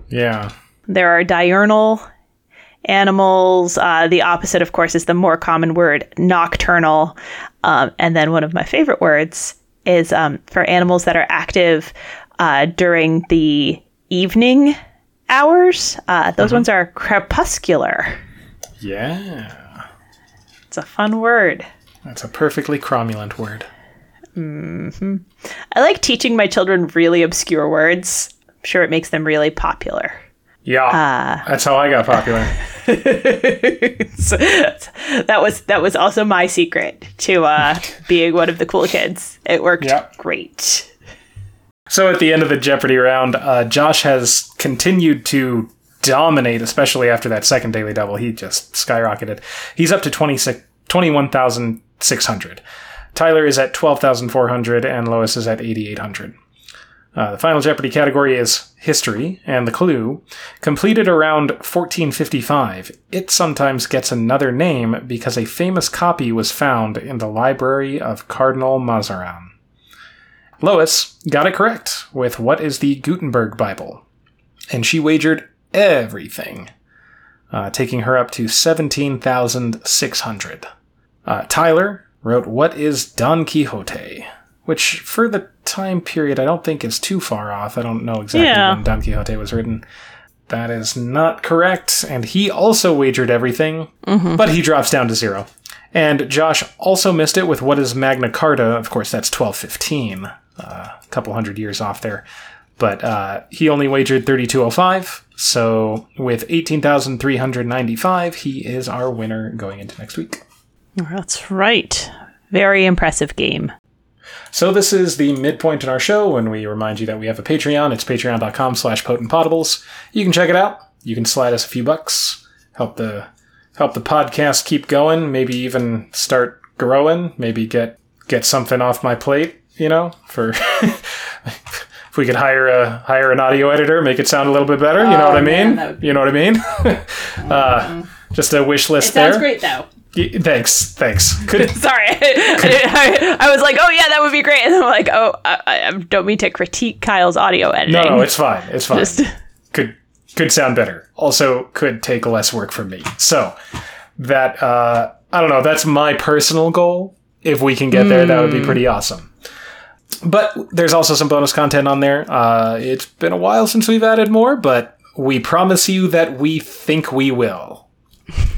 Yeah. There are diurnal animals. Uh, the opposite, of course, is the more common word nocturnal. Um, and then one of my favorite words is um, for animals that are active uh, during the evening hours. Uh, those ones are crepuscular. Yeah. It's a fun word. That's a perfectly cromulent word. I like teaching my children really obscure words. I'm sure it makes them really popular. Yeah. That's how I got popular. So, that was that was also my secret to uh, being one of the cool kids. It worked Yep. great. So at the end of the Jeopardy round, uh, Josh has continued to dominate, especially after that second daily double. He just skyrocketed. He's up to 26 21,600. Tyler is at 12,400 and Lois is at 8,800. Uh, the final Jeopardy category is history, and the clue completed around 1455. It sometimes gets another name because a famous copy was found in the library of Cardinal Mazarin. Lois got it correct with what is the Gutenberg Bible, and she wagered everything, uh, taking her up to 17,600. Uh, Tyler wrote What is Don Quixote? Which, for the time period, I don't think is too far off. I don't know exactly Yeah. when Don Quixote was written. That is not correct. And he also wagered everything, but he drops down to zero. And Josh also missed it with what is Magna Carta. Of course, that's 1215, uh, a couple hundred years off there. But uh, he only wagered 3205. So with 18,395, he is our winner going into next week. That's right. Very impressive game. So this is the midpoint in our show when we remind you that we have a Patreon. It's patreon.com slash potentpotables. You can check it out. You can slide us a few bucks. Help the help the podcast keep going. Maybe even start growing. Maybe get get something off my plate, you know, for if we could hire a hire an audio editor, make it sound a little bit better, you know what I mean? that would You know what I mean? uh, just a wish list there. Sounds great, though. Y- Thanks, thanks. Could Sorry, I, I, I was like, "Oh yeah, that would be great," and I'm like, "Oh, I, I don't mean to critique Kyle's audio editing." no, no, it's fine. It's fine. just could could sound better. Also, could take less work from me. So that uh, I don't know. That's my personal goal. If we can get there, that would be pretty awesome. But there's also some bonus content on there. Uh, it's been a while since we've added more, but we promise you that we think we will.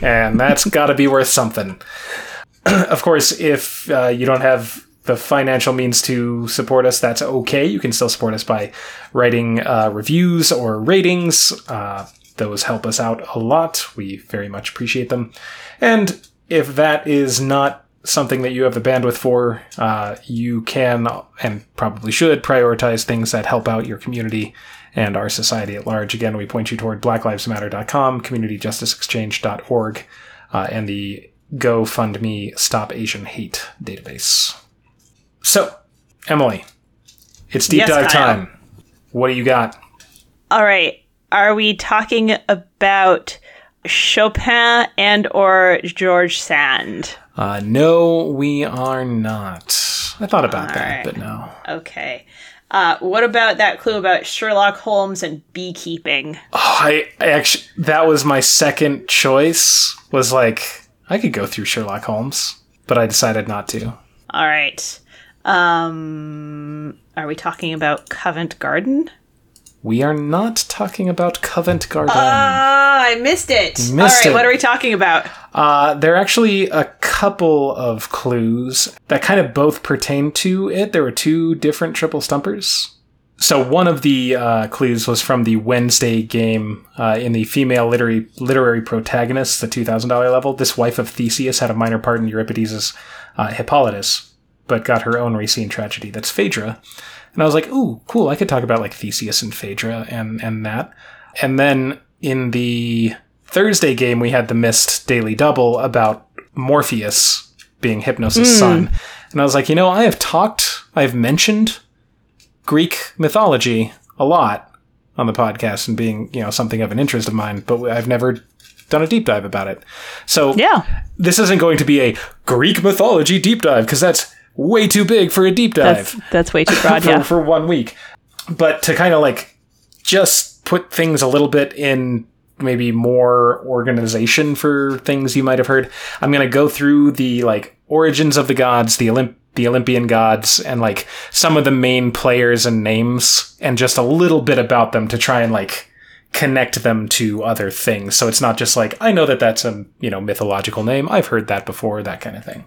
And that's got to be worth something. of course, if uh, you don't have the financial means to support us, that's okay. You can still support us by writing uh, reviews or ratings. Uh, those help us out a lot. We very much appreciate them. And if that is not something that you have the bandwidth for, uh, you can and probably should prioritize things that help out your community and our society at large. Again, we point you toward blacklivesmatter.com, communityjusticeexchange.org, uh, and the GoFundMe Stop Asian Hate database. So, Emily, it's deep Yes, dive Kyle. time. What do you got? All right. Are we talking about Chopin and or George Sand? Uh, no, we are not. I thought about that, right. but no. Okay. Uh, what about that clue about Sherlock Holmes and beekeeping? Oh, I, I actually that was my second choice. Was like I could go through Sherlock Holmes, but I decided not to. All right. Um, are we talking about Covent Garden? We are not talking about Covent Garden. Ah, I missed it. Missed All right, it. what are we talking about? Uh, there are actually a couple of clues that kind of both pertain to it. There were two different triple stumpers. So one of the uh, clues was from the Wednesday game uh, in the female literary literary protagonist, the two thousand dollar level. This wife of Theseus had a minor part in Euripides' uh, Hippolytus, but got her own Racine tragedy. That's Phaedra. And I was like, ooh, cool. I could talk about like Theseus and Phaedra and and that. And then in the Thursday game, we had the missed daily double about Morpheus being Hypnos' hmm. son. And I was like, you know, I have talked, I have mentioned Greek mythology a lot on the podcast and being, you know, something of an interest of mine, but I've never done a deep dive about it. So Yeah, this isn't going to be a Greek mythology deep dive because that's way too big for a deep dive that's that's way too broad. for, yeah. for one week. But to kind of like just put things a little bit in maybe more organization for things you might have heard, I'm going to go through the like origins of the gods, the Olymp- the Olympian gods, and like some of the main players and names, and just a little bit about them to try and like connect them to other things. So it's not just like I know that that's a you know mythological name. I've heard that before, that kind of thing.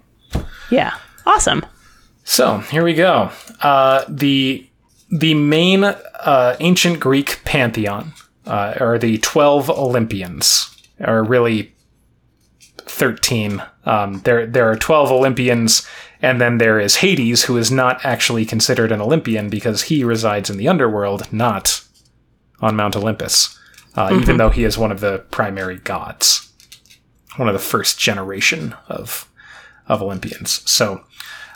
Yeah. Awesome. So here we go. Uh, the the main uh, ancient Greek pantheon uh, are the twelve Olympians, or really thirteen. Um, there there are twelve Olympians, and then there is Hades, who is not actually considered an Olympian because he resides in the underworld, not on Mount Olympus, uh, even though he is one of the primary gods, one of the first generation of of Olympians. So.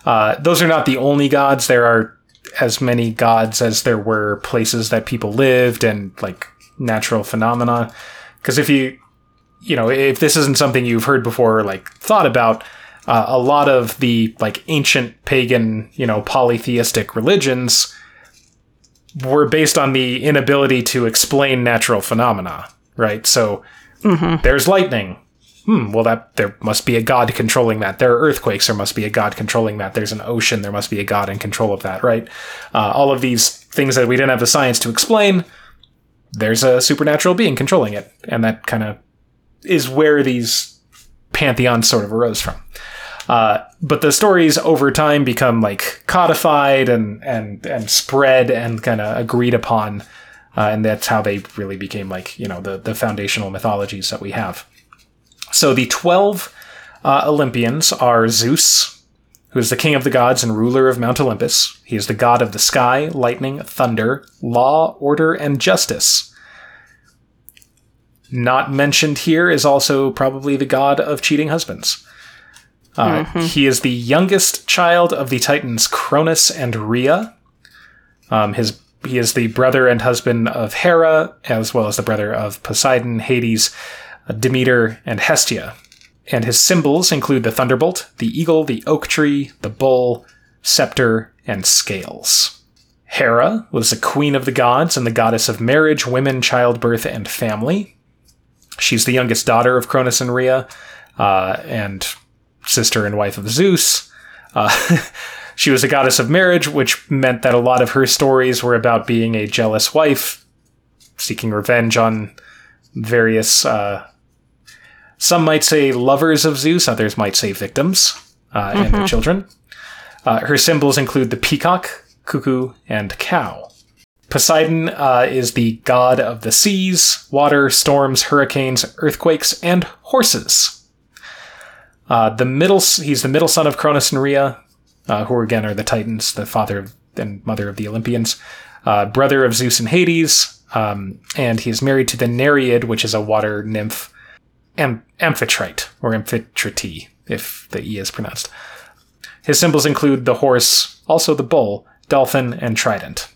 Uh, those are not the only gods. There are as many gods as there were places that people lived and like natural phenomena. Because if you, you know, if this isn't something you've heard before or like thought about, uh, a lot of the like ancient pagan, you know, polytheistic religions were based on the inability to explain natural phenomena, right? So there's lightning hmm, well, that there must be a god controlling that. There are earthquakes. There must be a god controlling that. There's an ocean. There must be a god in control of that, right? Uh, all of these things that we didn't have the science to explain. There's a supernatural being controlling it, and that kind of is where these pantheons sort of arose from. Uh, but the stories over time become like codified and and and spread and kind of agreed upon, uh, and that's how they really became like you know the the foundational mythologies that we have. So the 12 uh, Olympians are Zeus, who is the king of the gods and ruler of Mount Olympus. He is the god of the sky, lightning, thunder, law, order, and justice. Not mentioned here is also probably the god of cheating husbands. Uh, He is the youngest child of the Titans Cronus and Rhea. Um, his he is the brother and husband of Hera, as well as the brother of Poseidon, Hades, Demeter, and Hestia. And his symbols include the thunderbolt, the eagle, the oak tree, the bull, scepter, and scales. Hera was the queen of the gods and the goddess of marriage, women, childbirth, and family. She's the youngest daughter of Cronus and Rhea, uh, and sister and wife of Zeus. Uh, she was a goddess of marriage, which meant that a lot of her stories were about being a jealous wife seeking revenge on various. Uh, some might say lovers of Zeus, others might say victims uh, and their children. Uh, her symbols include the peacock, cuckoo, and cow. Poseidon uh, is the god of the seas, water, storms, hurricanes, earthquakes, and horses. Uh, the middle, he's the middle son of Cronus and Rhea, uh, who again are the Titans, the father and mother of the Olympians, uh, brother of Zeus and Hades, um, and he is married to the Nereid, which is a water nymph, Am- Amphitrite or Amphitrite, if the e is pronounced. His symbols include the horse, also the bull, dolphin, and trident.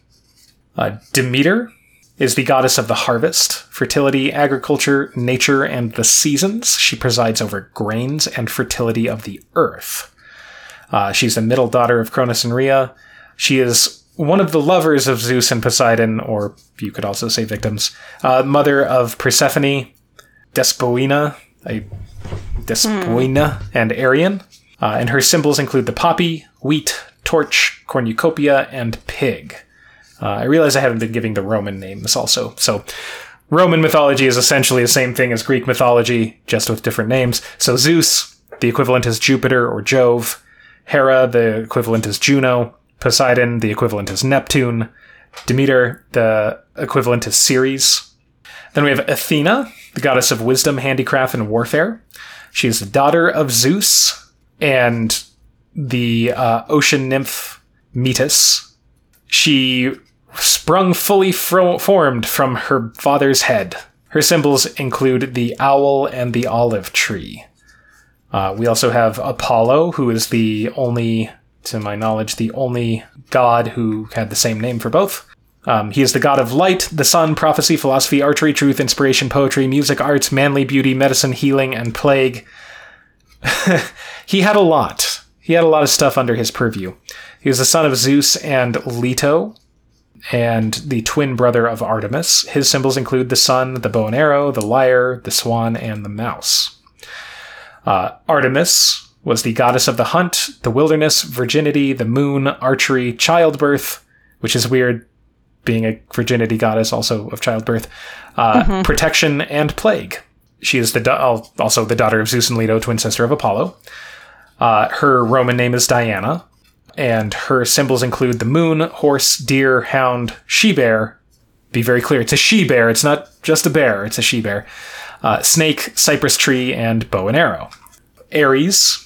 Uh, Demeter is the goddess of the harvest, fertility, agriculture, nature, and the seasons. She presides over grains and fertility of the earth. Uh, she's the middle daughter of Cronus and Rhea. She is one of the lovers of Zeus and Poseidon, or you could also say victims. Uh, mother of Persephone, Despoina, a Despoina, and Arion. Uh, and her symbols include the poppy, wheat, torch, cornucopia, and pig. Uh, I realize I haven't been giving the Roman names also. So, Roman mythology is essentially the same thing as Greek mythology, just with different names. So, Zeus, the equivalent is Jupiter or Jove. Hera, the equivalent is Juno. Poseidon, the equivalent is Neptune. Demeter, the equivalent is Ceres. Then we have Athena, the goddess of wisdom, handicraft, and warfare. She is the daughter of Zeus and the uh, ocean nymph Metis. She sprung fully fro- formed from her father's head. Her symbols include the owl and the olive tree. Uh, we also have Apollo, who is the only, to my knowledge, the only god who had the same name for both. Um, he is the god of light, the sun, prophecy, philosophy, archery, truth, inspiration, poetry, music, arts, manly beauty, medicine, healing, and plague. he had a lot. He had a lot of stuff under his purview. He was the son of Zeus and Leto, and the twin brother of Artemis. His symbols include the sun, the bow and arrow, the lyre, the swan, and the mouse. Uh, Artemis was the goddess of the hunt, the wilderness, virginity, the moon, archery, childbirth, which is weird, being a virginity goddess also of childbirth, uh, protection, and plague. She is the da- also the daughter of Zeus and Leto, twin sister of Apollo. Uh, her Roman name is Diana, and her symbols include the moon, horse, deer, hound, she bear. Be very clear, it's a she bear. It's not just a bear. It's a she bear. Uh, snake, cypress tree, and bow and arrow. Ares,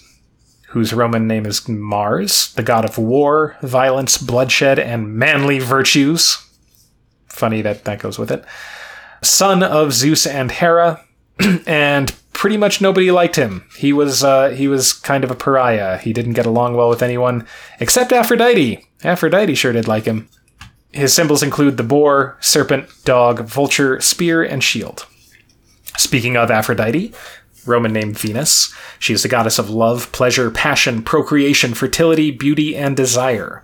whose Roman name is Mars, the god of war, violence, bloodshed, and manly virtues. Funny that that goes with it. Son of Zeus and Hera, and pretty much nobody liked him. He was uh, he was kind of a pariah. He didn't get along well with anyone except Aphrodite. Aphrodite sure did like him. His symbols include the boar, serpent, dog, vulture, spear, and shield. Speaking of Aphrodite, Roman name Venus, she is the goddess of love, pleasure, passion, procreation, fertility, beauty, and desire.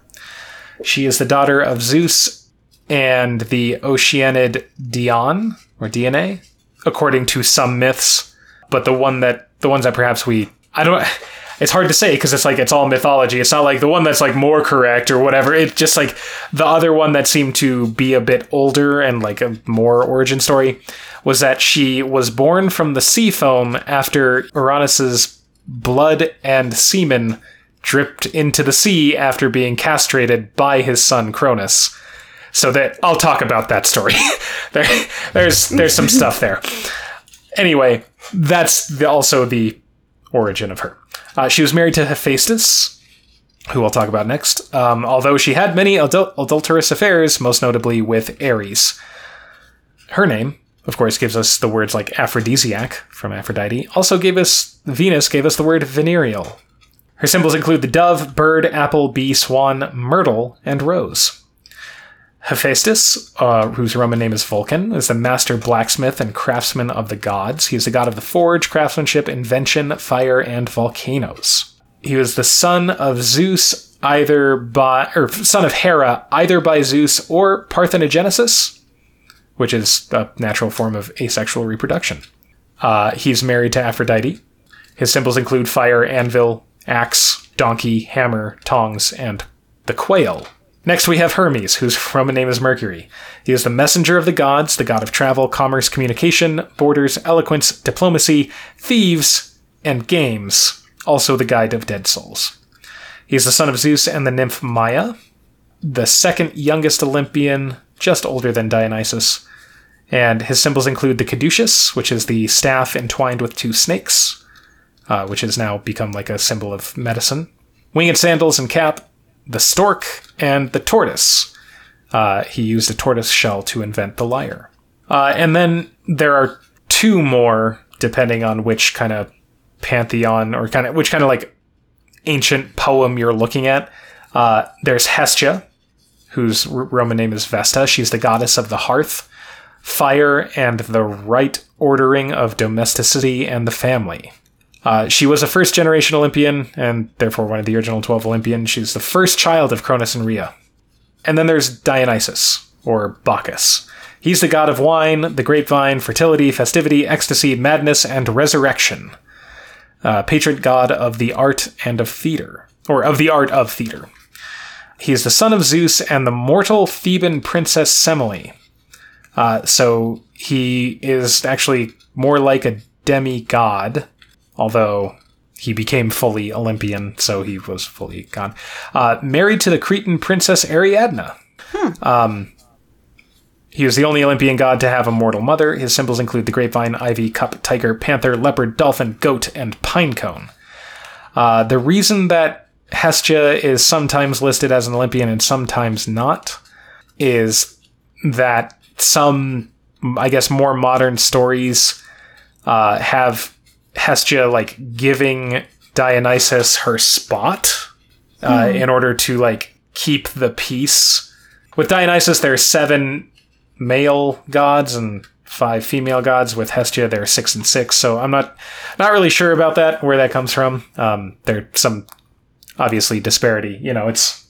She is the daughter of Zeus and the Oceanid Dione or Dione, according to some myths. But the one that the ones that perhaps we I don't it's hard to say because it's like it's all mythology. It's not like the one that's like more correct or whatever. It's just like the other one that seemed to be a bit older and like a more origin story was that she was born from the sea foam after Uranus's blood and semen dripped into the sea after being castrated by his son Cronus. So that I'll talk about that story. there, there's there's some stuff there. Anyway, that's the, also the origin of her. Uh, she was married to Hephaestus, who I'll talk about next. Um, although she had many adul- adulterous affairs, most notably with Ares. Her name, of course, gives us the words like aphrodisiac from Aphrodite. Also gave us Venus gave us the word venereal. Her symbols include the dove, bird, apple, bee, swan, myrtle, and rose. Hephaestus, uh, whose Roman name is Vulcan, is the master blacksmith and craftsman of the gods. He is the god of the forge, craftsmanship, invention, fire, and volcanoes. He was the son of Zeus, either by or son of Hera, either by Zeus or parthenogenesis, which is a natural form of asexual reproduction. Uh, he's married to Aphrodite. His symbols include fire, anvil, axe, donkey, hammer, tongs, and the quail, Next, we have Hermes, whose Roman name is Mercury. He is the messenger of the gods, the god of travel, commerce, communication, borders, eloquence, diplomacy, thieves, and games, also the guide of dead souls. He is the son of Zeus and the nymph Maia, the second youngest Olympian, just older than Dionysus. And his symbols include the caduceus, which is the staff entwined with two snakes, uh, which has now become like a symbol of medicine. Winged sandals and cap, the stork, and the tortoise. Uh, he used a tortoise shell to invent the lyre. Uh, and then there are two more, depending on which kind of pantheon or kind of which kind of like ancient poem you're looking at. Uh, there's Hestia, whose Roman name is Vesta. She's the goddess of the hearth, fire, and the right ordering of domesticity and the family. Uh, she was a first generation Olympian and therefore one of the original 12 Olympians. She's the first child of Cronus and Rhea. And then there's Dionysus, or Bacchus. He's the god of wine, the grapevine, fertility, festivity, ecstasy, madness, and resurrection. Uh, patron god of the art and of theater, or of the art of theater. He is the son of Zeus and the mortal Theban princess Semele. Uh, so he is actually more like a demigod, although he became fully Olympian, so he was fully gone. Uh, married to the Cretan princess Ariadne. Um, he was the only Olympian god to have a mortal mother. His symbols include the grapevine, ivy, cup, tiger, panther, leopard, dolphin, goat, and pinecone. Uh, the reason that Hestia is sometimes listed as an Olympian and sometimes not is that some, I guess, more modern stories uh, have Hestia like giving Dionysus her spot uh, in order to like keep the peace. With Dionysus, there are seven male gods and five female gods. With Hestia, there are six and six. So I'm not not really sure about that, where that comes from. Um, there's some obviously disparity. You know, it's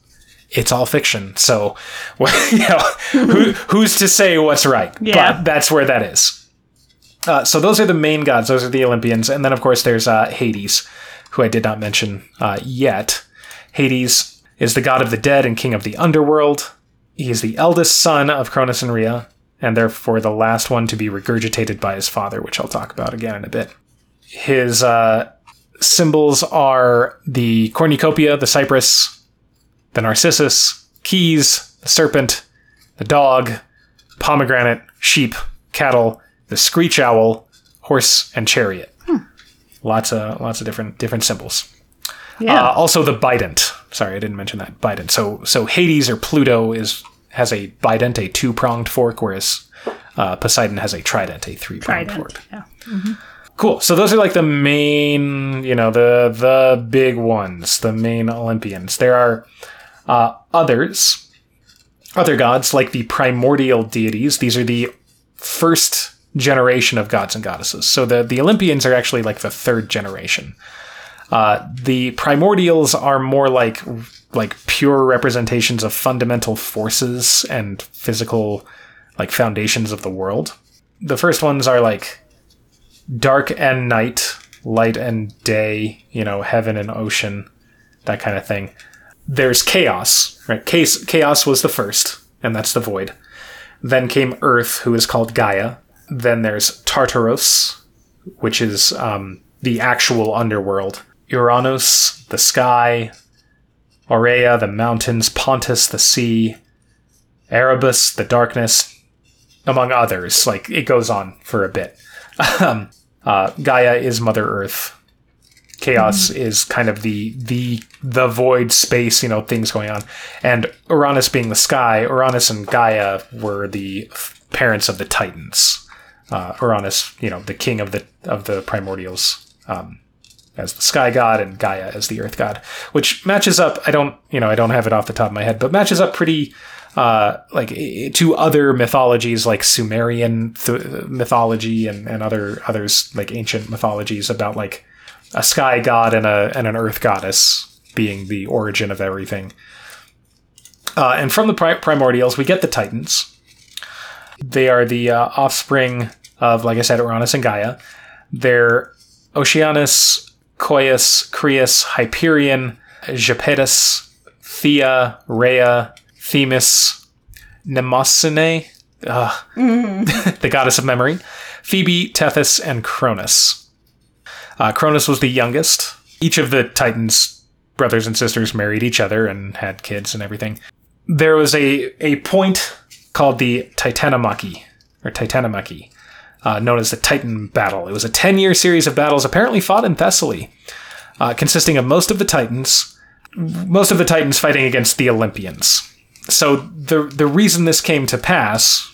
it's all fiction. So, well, you know, who, who's to say what's right? Yeah. But that's where that is. Uh, so those are the main gods. Those are the Olympians, and then of course there's uh, Hades, who I did not mention uh, yet. Hades is the god of the dead and king of the underworld. He is the eldest son of Cronus and Rhea, and therefore the last one to be regurgitated by his father, which I'll talk about again in a bit. His uh, symbols are the cornucopia, the cypress, the narcissus, keys, the serpent, the dog, pomegranate, sheep, cattle, the screech owl, horse, and chariot. Lots of lots of different different symbols. Yeah. Uh, also the bident. Sorry, I didn't mention that bident. So so Hades or Pluto is has a bident, a two pronged fork, whereas uh, Poseidon has a trident, a three pronged fork. Yeah. Cool. So those are like the main, you know, the the big ones, the main Olympians. There are uh, others, other gods like the primordial deities. These are the first generation of gods and goddesses. So the the Olympians are actually like the third generation. Uh, the primordials are more like like pure representations of fundamental forces and physical like foundations of the world. The first ones are like dark and night, light and day, you know, heaven and ocean, that kind of thing. There's chaos, right? Chaos, chaos was the first, and that's the void. Then came Earth, who is called Gaia. Then there's Tartarus, which is um, the actual underworld. Uranus, the sky. Ourea, the mountains. Pontus, the sea. Erebus, the darkness, among others. Like, it goes on for a bit. um, uh, Gaia is Mother Earth. Chaos is kind of the the the void space, you know, things going on, and Uranus being the sky. Uranus and Gaia were the parents of the Titans. Uh, Uranus, you know, the king of the of the primordials, um, as the sky god, and Gaia as the earth god, which matches up. I don't, you know, I don't have it off the top of my head, but matches up pretty uh, like to other mythologies like Sumerian th- mythology and, and other others like ancient mythologies about like a sky god and a and an earth goddess being the origin of everything. Uh, and from the pri- primordials, we get the Titans. They are the uh, offspring of, like I said, Uranus and Gaia. They're Oceanus, Coeus, Crius, Hyperion, Japetus, Thea, Rhea, Themis Mnemosyne, uh, the goddess of memory, Phoebe, Tethys, and Cronus. Uh, Cronus was the youngest. Each of the Titans' brothers and sisters married each other and had kids and everything. There was a, a point called the Titanomachy, or Titanomachy, uh, known as the Titan Battle. It was a 10 year series of battles apparently fought in Thessaly, uh, consisting of most of the Titans, most of the Titans fighting against the Olympians. So the the reason this came to pass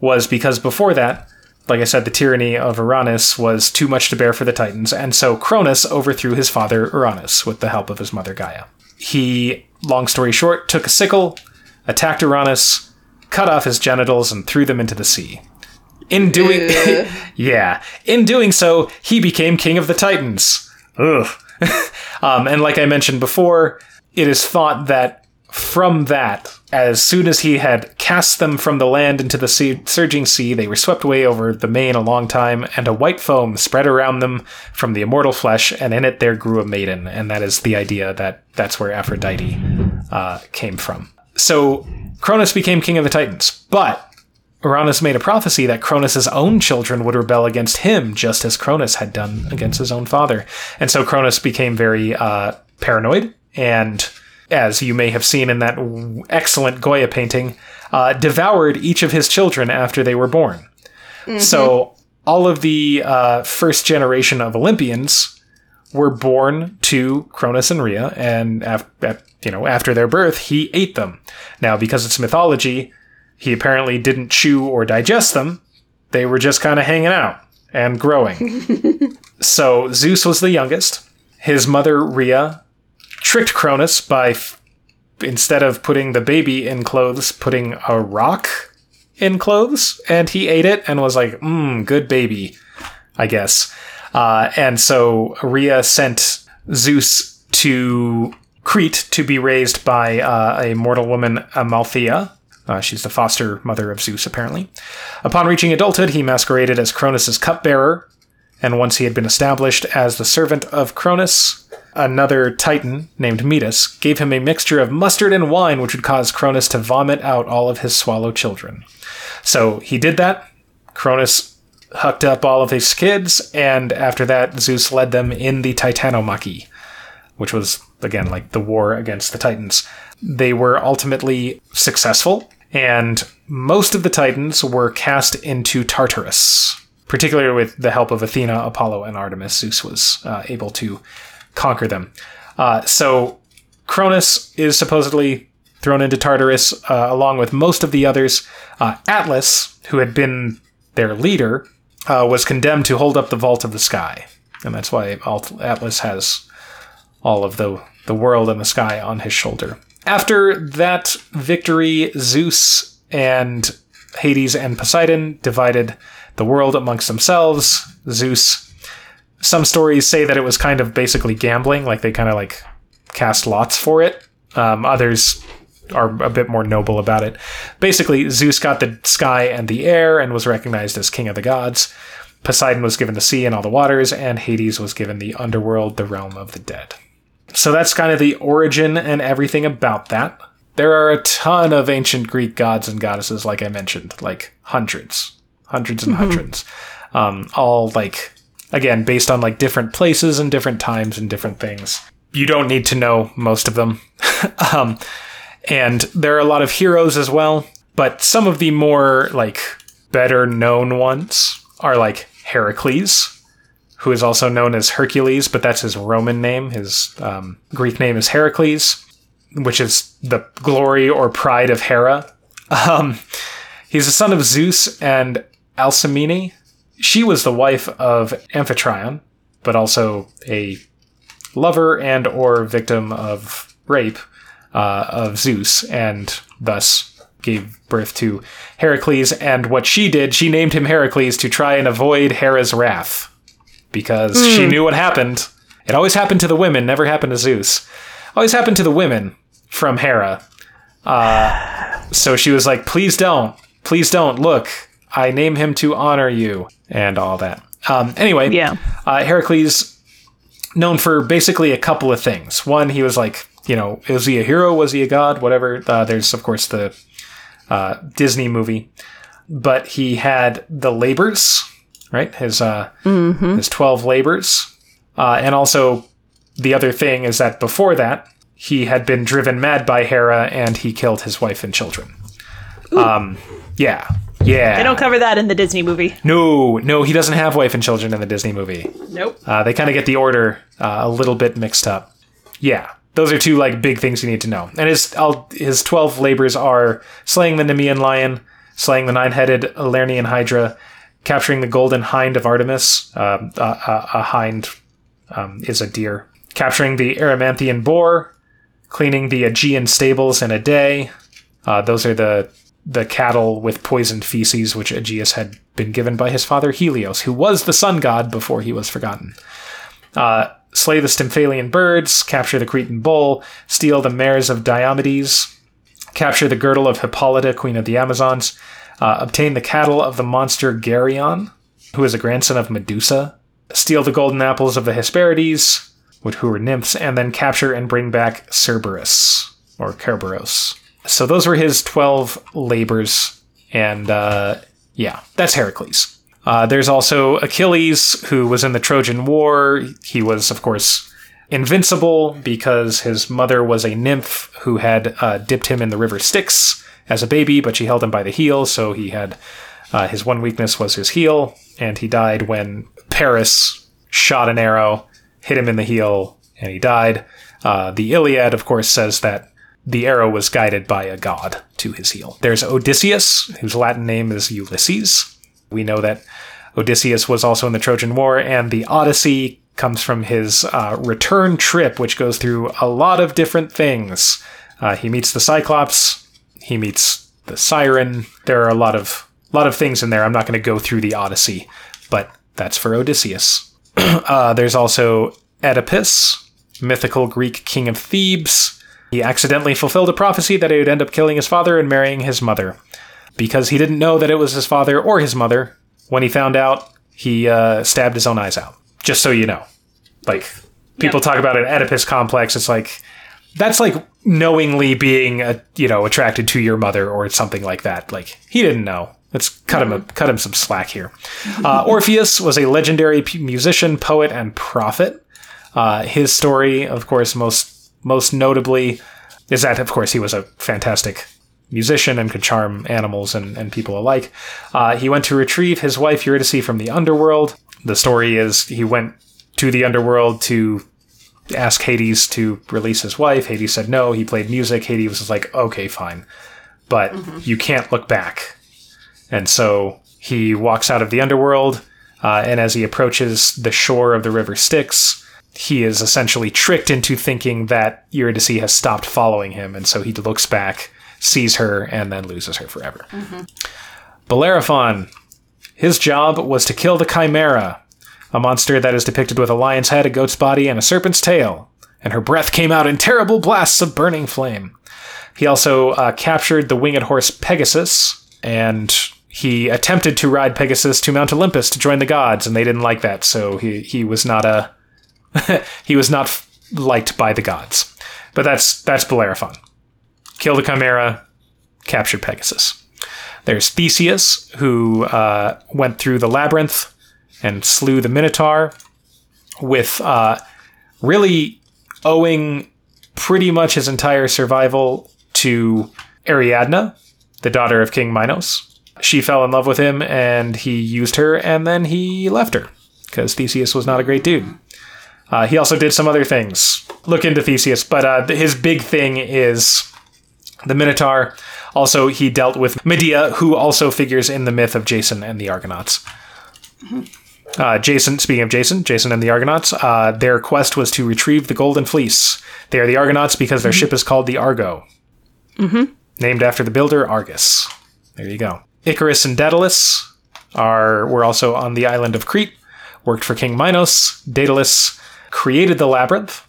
was because before that, like I said, the tyranny of Uranus was too much to bear for the Titans, and so Cronus overthrew his father Uranus with the help of his mother Gaia. He, long story short, took a sickle, attacked Uranus, cut off his genitals, and threw them into the sea. In doing, yeah, in doing so, he became king of the Titans. Ugh. um, and like I mentioned before, it is thought that from that, as soon as he had cast them from the land into the sea, surging sea, they were swept away over the main a long time, and a white foam spread around them from the immortal flesh, and in it there grew a maiden, and that is the idea that that's where Aphrodite uh, came from. So Cronus became king of the Titans, but Uranus made a prophecy that Cronus's own children would rebel against him, just as Cronus had done against his own father, and so Cronus became very uh, paranoid and as you may have seen in that excellent Goya painting, uh, devoured each of his children after they were born. Mm-hmm. So all of the uh, first generation of Olympians were born to Cronus and Rhea, and af- you know after their birth, he ate them. Now, because it's mythology, he apparently didn't chew or digest them; they were just kind of hanging out and growing. so Zeus was the youngest. His mother Rhea tricked Cronus by f- instead of putting the baby in clothes, putting a rock in clothes, and he ate it and was like, "Mmm, good baby," I guess. Uh, and so Rhea sent Zeus to Crete to be raised by uh, a mortal woman, Amalthea. Uh, she's the foster mother of Zeus, apparently. Upon reaching adulthood, he masqueraded as Cronus's cupbearer, and once he had been established as the servant of Cronus, Another titan named Metis gave him a mixture of mustard and wine, which would cause Cronus to vomit out all of his swallow children. So he did that. Cronus hooked up all of his kids, and after that, Zeus led them in the Titanomachy, which was, again, like the war against the Titans. They were ultimately successful, and most of the Titans were cast into Tartarus. Particularly with the help of Athena, Apollo, and Artemis, Zeus was uh, able to conquer them. Uh, so Cronus is supposedly thrown into Tartarus uh, along with most of the others. Uh, Atlas, who had been their leader, uh, was condemned to hold up the vault of the sky, and that's why Atlas has all of the the world and the sky on his shoulder. After that victory, Zeus and Hades and Poseidon divided the world amongst themselves. Zeus some stories say that it was kind of basically gambling, like they kind of like cast lots for it. Um, others are a bit more noble about it. Basically, Zeus got the sky and the air and was recognized as king of the gods. Poseidon was given the sea and all the waters, and Hades was given the underworld, the realm of the dead. So that's kind of the origin and everything about that. There are a ton of ancient Greek gods and goddesses, like I mentioned, like hundreds, hundreds and mm-hmm. hundreds, um, all like again based on like different places and different times and different things. You don't need to know most of them. Um, and there are a lot of heroes as well but some of the more like better known ones are like heracles who is also known as hercules but that's his roman name. His um, greek name is heracles which is the glory or pride of hera. Um, he's the son of zeus and alcmene she was the wife of Amphitryon, but also a lover and or victim of rape uh, of Zeus, and thus gave birth to Heracles. And what she did, she named him Heracles to try and avoid Hera's wrath, because mm. she hmm. knew what happened. It always happened to the women, never happened to Zeus. Always happened to the women from Hera. Uh, so she was like, "Please don't, please don't look." I name him to honor you, and all that. Um, anyway, yeah. Uh, Heracles, known for basically a couple of things. One, he was like you know, is he a hero? Was he a god? Whatever. Uh, there's, of course, the uh, Disney movie. But he had the labors, right? His, uh, his 12 labors. Uh, and also, the other thing is that before that, he had been driven mad by Hera and he killed his wife and children. Um, yeah. Yeah. They don't cover that in the Disney movie. no, no, he doesn't have wife and children in the Disney movie. Nope. Uh, they kind of get the order uh, a little bit mixed up. Yeah, those are two like big things you need to know. And his I'll, his twelve labors are slaying the Nemean lion, slaying the nine-headed Lernaean hydra, capturing the golden hind of Artemis. Um, a, a, a hind um, is a deer. Capturing the Erymanthian boar, cleaning the Augean stables in a day. Uh, those are the the cattle with poisoned feces, which Augeas had been given by his father Helios, who was the sun god before he was forgotten. Uh, slay the Stymphalian birds, capture the Cretan bull, steal the mares of Diomedes, capture the girdle of Hippolyta, queen of the Amazons, uh, obtain the cattle of the monster Geryon, who is a grandson of Medusa, steal the golden apples of the Hesperides, who were nymphs, and then capture and bring back Cerberus or Kerberos. So those were his twelve labors, and uh, yeah, that's Heracles. Uh, there's also Achilles, who was in the Trojan War. He was, of course, invincible because his mother was a nymph who had uh, dipped him in the river Styx as a baby, but she held him by the heel, so he had uh, his one weakness was his heel, and he died when Paris shot an arrow, hit him in the heel, and he died. Uh, the Iliad, of course, says that the arrow was guided by a god to his heel. There's Odysseus, whose Latin name is Ulysses. We know that Odysseus was also in the Trojan War, and the Odyssey comes from his uh, return trip, which goes through a lot of different things. Uh, he meets the Cyclops, he meets the Siren. There are a lot of lot of things in there. I'm not going to go through the Odyssey, but that's for Odysseus. uh, there's also Oedipus, mythical Greek king of Thebes. He accidentally fulfilled a prophecy that he would end up killing his father and marrying his mother. Because he didn't know that it was his father or his mother, when he found out, he uh, stabbed his own eyes out. Just so you know. Like, people talk about an Oedipus complex. It's like, that's like knowingly being, uh you know, attracted to your mother or something like that. Like, he didn't know. Let's cut him a, cut him some slack here. Uh, Orpheus was a legendary p- musician, poet, and prophet. Uh, his story, of course, most most notably, is that of course he was a fantastic musician and could charm animals and, and people alike. Uh, he went to retrieve his wife Eurydice from the underworld. The story is he went to the underworld to ask Hades to release his wife. Hades said no. He played music. Hades was like, okay, fine, but you can't look back. And so he walks out of the underworld, uh, and as he approaches the shore of the river Styx, he is essentially tricked into thinking that Eurydice has stopped following him, and so he looks back, sees her, and then loses her forever. Bellerophon, his job was to kill the Chimera, a monster that is depicted with a lion's head, a goat's body, and a serpent's tail, and her breath came out in terrible blasts of burning flame. He also uh, captured the winged horse Pegasus, and he attempted to ride Pegasus to Mount Olympus to join the gods, and they didn't like that, so he, he was not a he was not f- liked by the gods. But that's that's Bellerophon. Kill the Chimera, capture Pegasus. There's Theseus, who uh, went through the labyrinth and slew the Minotaur, with uh, really owing pretty much his entire survival to Ariadne, the daughter of King Minos. She fell in love with him, and he used her, and then he left her because Theseus was not a great dude. Uh, he also did some other things. Look into Theseus, but uh, his big thing is the Minotaur. Also, he dealt with Medea, who also figures in the myth of Jason and the Argonauts. Uh, Jason, speaking of Jason, Jason and the Argonauts, uh, their quest was to retrieve the Golden Fleece. They are the Argonauts because their ship is called the Argo, named after the builder Argus. There you go. Icarus and Daedalus are were also on the island of Crete. Worked for King Minos. Daedalus created the labyrinth,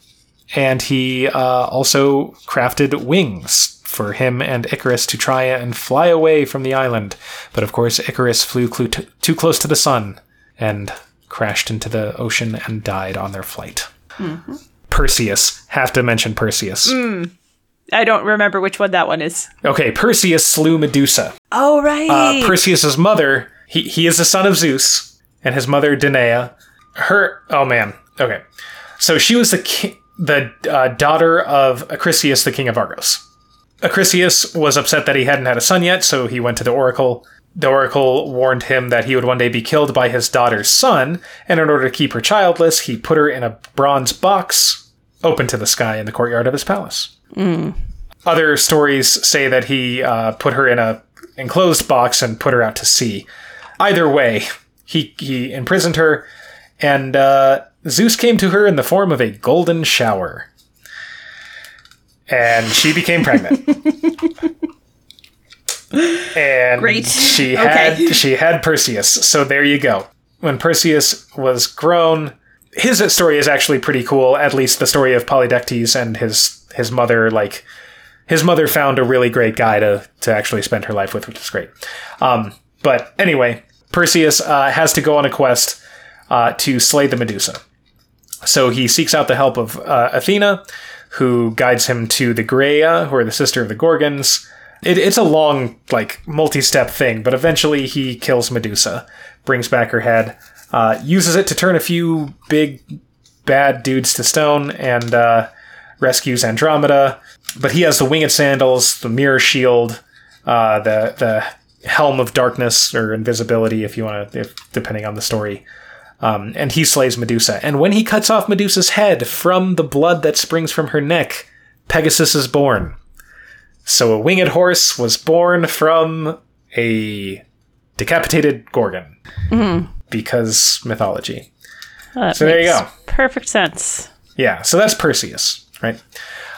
and he uh, also crafted wings for him and Icarus to try and fly away from the island. But of course, Icarus flew t- too close to the sun and crashed into the ocean and died on their flight. Perseus. Have to mention Perseus. I don't remember which one that one is. Okay, Perseus slew Medusa. Oh right. Uh, Perseus's mother, he, he is the son of Zeus, and his mother, Danae. Her, oh man, okay. So she was the ki- the uh, daughter of Acrisius, the king of Argos. Acrisius was upset that he hadn't had a son yet, so he went to the oracle. The oracle warned him that he would one day be killed by his daughter's son, and in order to keep her childless, he put her in a bronze box open to the sky in the courtyard of his palace. Other stories say that he uh, put her in a enclosed box and put her out to sea. Either way, he he imprisoned her, and uh, Zeus came to her in the form of a golden shower, and she became pregnant. and Great. she Okay. had she had Perseus. So there you go. When Perseus was grown, his story is actually pretty cool. At least the story of Polydectes and his his mother, like his mother found a really great guy to to actually spend her life with, which is great. Um, but anyway, Perseus uh, has to go on a quest uh, to slay the Medusa. So he seeks out the help of uh, Athena, who guides him to the Graea, who are the sister of the Gorgons. It, it's a long, like, multi-step thing, but eventually he kills Medusa, brings back her head, uh, uses it to turn a few big bad dudes to stone, and uh, rescues Andromeda. But he has the winged sandals, the mirror shield, uh, the the helm of darkness or invisibility, if you want to, depending on the story. Um, and he slays Medusa. And when he cuts off Medusa's head from the blood that springs from her neck, Pegasus is born. So a winged horse was born from a decapitated Gorgon. Because mythology. That So there you go. Perfect sense. Yeah, so that's Perseus, right?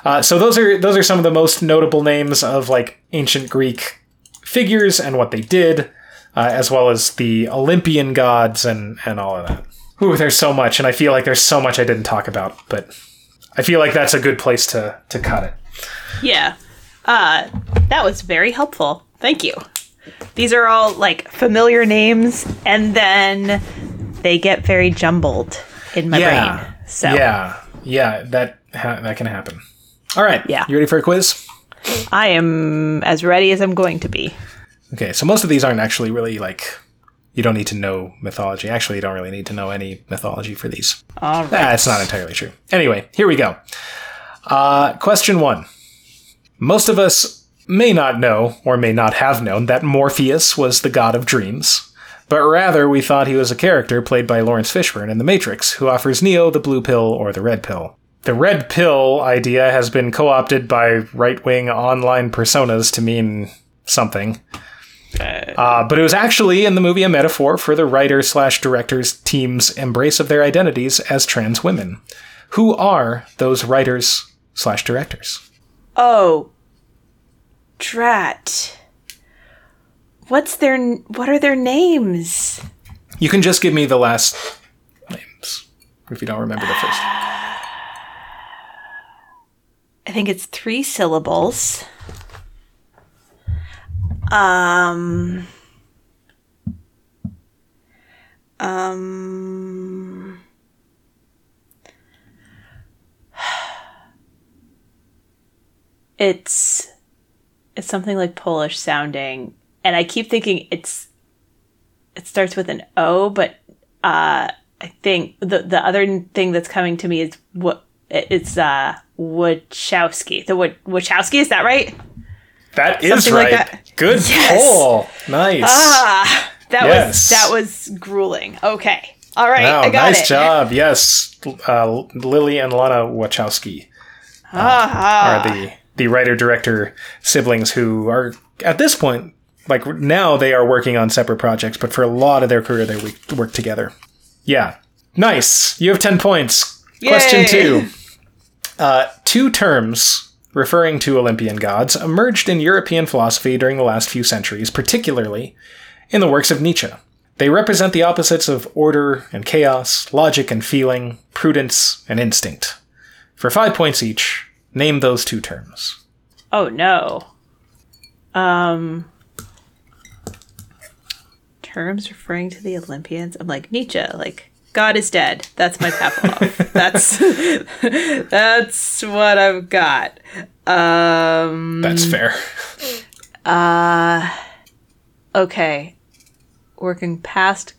Uh, so those are those are some of the most notable names of like ancient Greek figures and what they did, uh, as well as the Olympian gods and and all of that. Ooh, there's so much, and I feel like there's so much I didn't talk about, but I feel like that's a good place to to cut it. Yeah. Uh, that was very helpful. Thank you. These are all like familiar names, and then they get very jumbled in my yeah, brain. So yeah, yeah, that ha- that can happen. All right, Yeah. you ready for a quiz? I am as ready as I'm going to be. Okay, so most of these aren't actually really like you don't need to know mythology. Actually, you don't really need to know any mythology for these. All right. That's not entirely true. Anyway, here we go. Uh, question one. Most of us may not know, or may not have known, that Morpheus was the god of dreams, but rather we thought he was a character played by Laurence Fishburne in The Matrix, who offers Neo the blue pill or the red pill. The red pill idea has been co opted by right wing online personas to mean something. Uh, but it was actually in the movie a metaphor for the writer slash director's team's embrace of their identities as trans women. Who are those writers slash directors? Oh, drat. What's their? What are their names? You can just give me the last names if you don't remember the first. I think it's three syllables. Um. Um. It's it's something like Polish sounding, and I keep thinking it's it starts with an O, but uh, I think the the other thing that's coming to me is what it's uh Wachowski. The Wachowski is that right? That is Something like right. that. Good Yes. pull. Nice. Ah, that Yes. was that was grueling. Okay, all right, wow, I got nice it. job. Yes, uh, Lily and Lana Wachowski Ah, are the the writer director siblings who are at this point like now they are working on separate projects, but for a lot of their career they work- together. Yeah, nice. You have ten points. Question two. Uh, two terms referring to Olympian gods emerged in European philosophy during the last few centuries, particularly in the works of Nietzsche. They represent the opposites of order and chaos, logic and feeling, prudence and instinct. For five points each, name those two terms. oh no. Um, terms referring to the Olympians. I'm like Nietzsche, like God is dead. That's my Pavlov. that's that's what I've got. Um, That's fair. Uh, okay, working past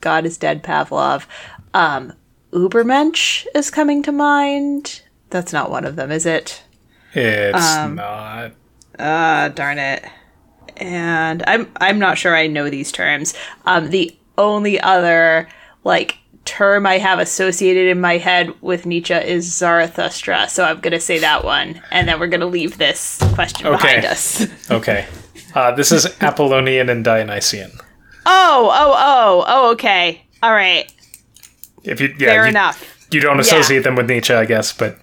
God is dead. Pavlov. Um, Ubermensch is coming to mind. That's not one of them, is it? It's Um, not. Ah, darn it. And I'm I'm not sure I know these terms. Um, the only other like term I have associated in my head with Nietzsche is Zarathustra, so I'm gonna say that one, and then we're gonna leave this question Okay. behind us. Okay. Uh, this is Apollonian and Dionysian. oh, oh, oh, oh, okay, all right, If you, yeah, fair you, enough. you don't associate them with Nietzsche, I guess, but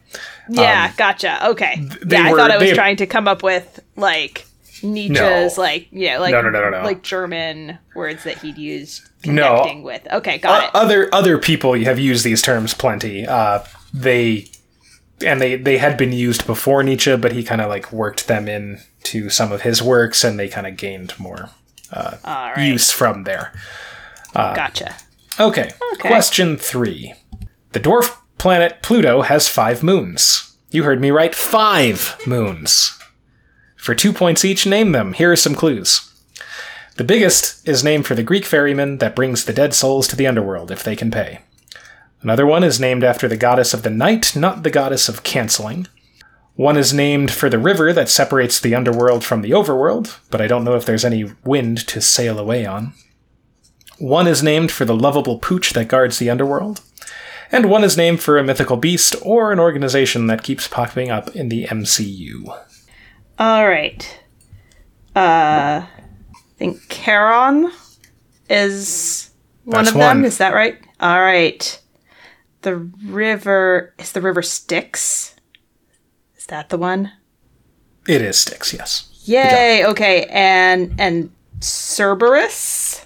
Yeah, gotcha. Okay, yeah, I thought I was they- trying to come up with like Nietzsche's like yeah, like No, no, no, no, no. like German words that he'd used No. with. Okay, got O- it. other other people have used these terms plenty. Uh, they and they they had been used before Nietzsche, but he kind of like worked them into some of his works, and they kind of gained more All right, use from there. gotcha. Okay. Okay. Question three: The dwarf planet Pluto has five moons. You heard me right. Five moons. For two points each, name them. Here are some clues. The biggest is named for the Greek ferryman that brings the dead souls to the underworld if they can pay. Another one is named after the goddess of the night, not the goddess of canceling. One is named for the river that separates the underworld from the overworld, but I don't know if there's any wind to sail away on. One is named for the lovable pooch that guards the underworld. And one is named for a mythical beast or an organization that keeps popping up in the MCU. All right. Uh, think Charon is one That's of them. one. Is that right? All right. The river is the river Styx. Is that the one? It is Styx, yes. Yay! Okay, and and Cerberus.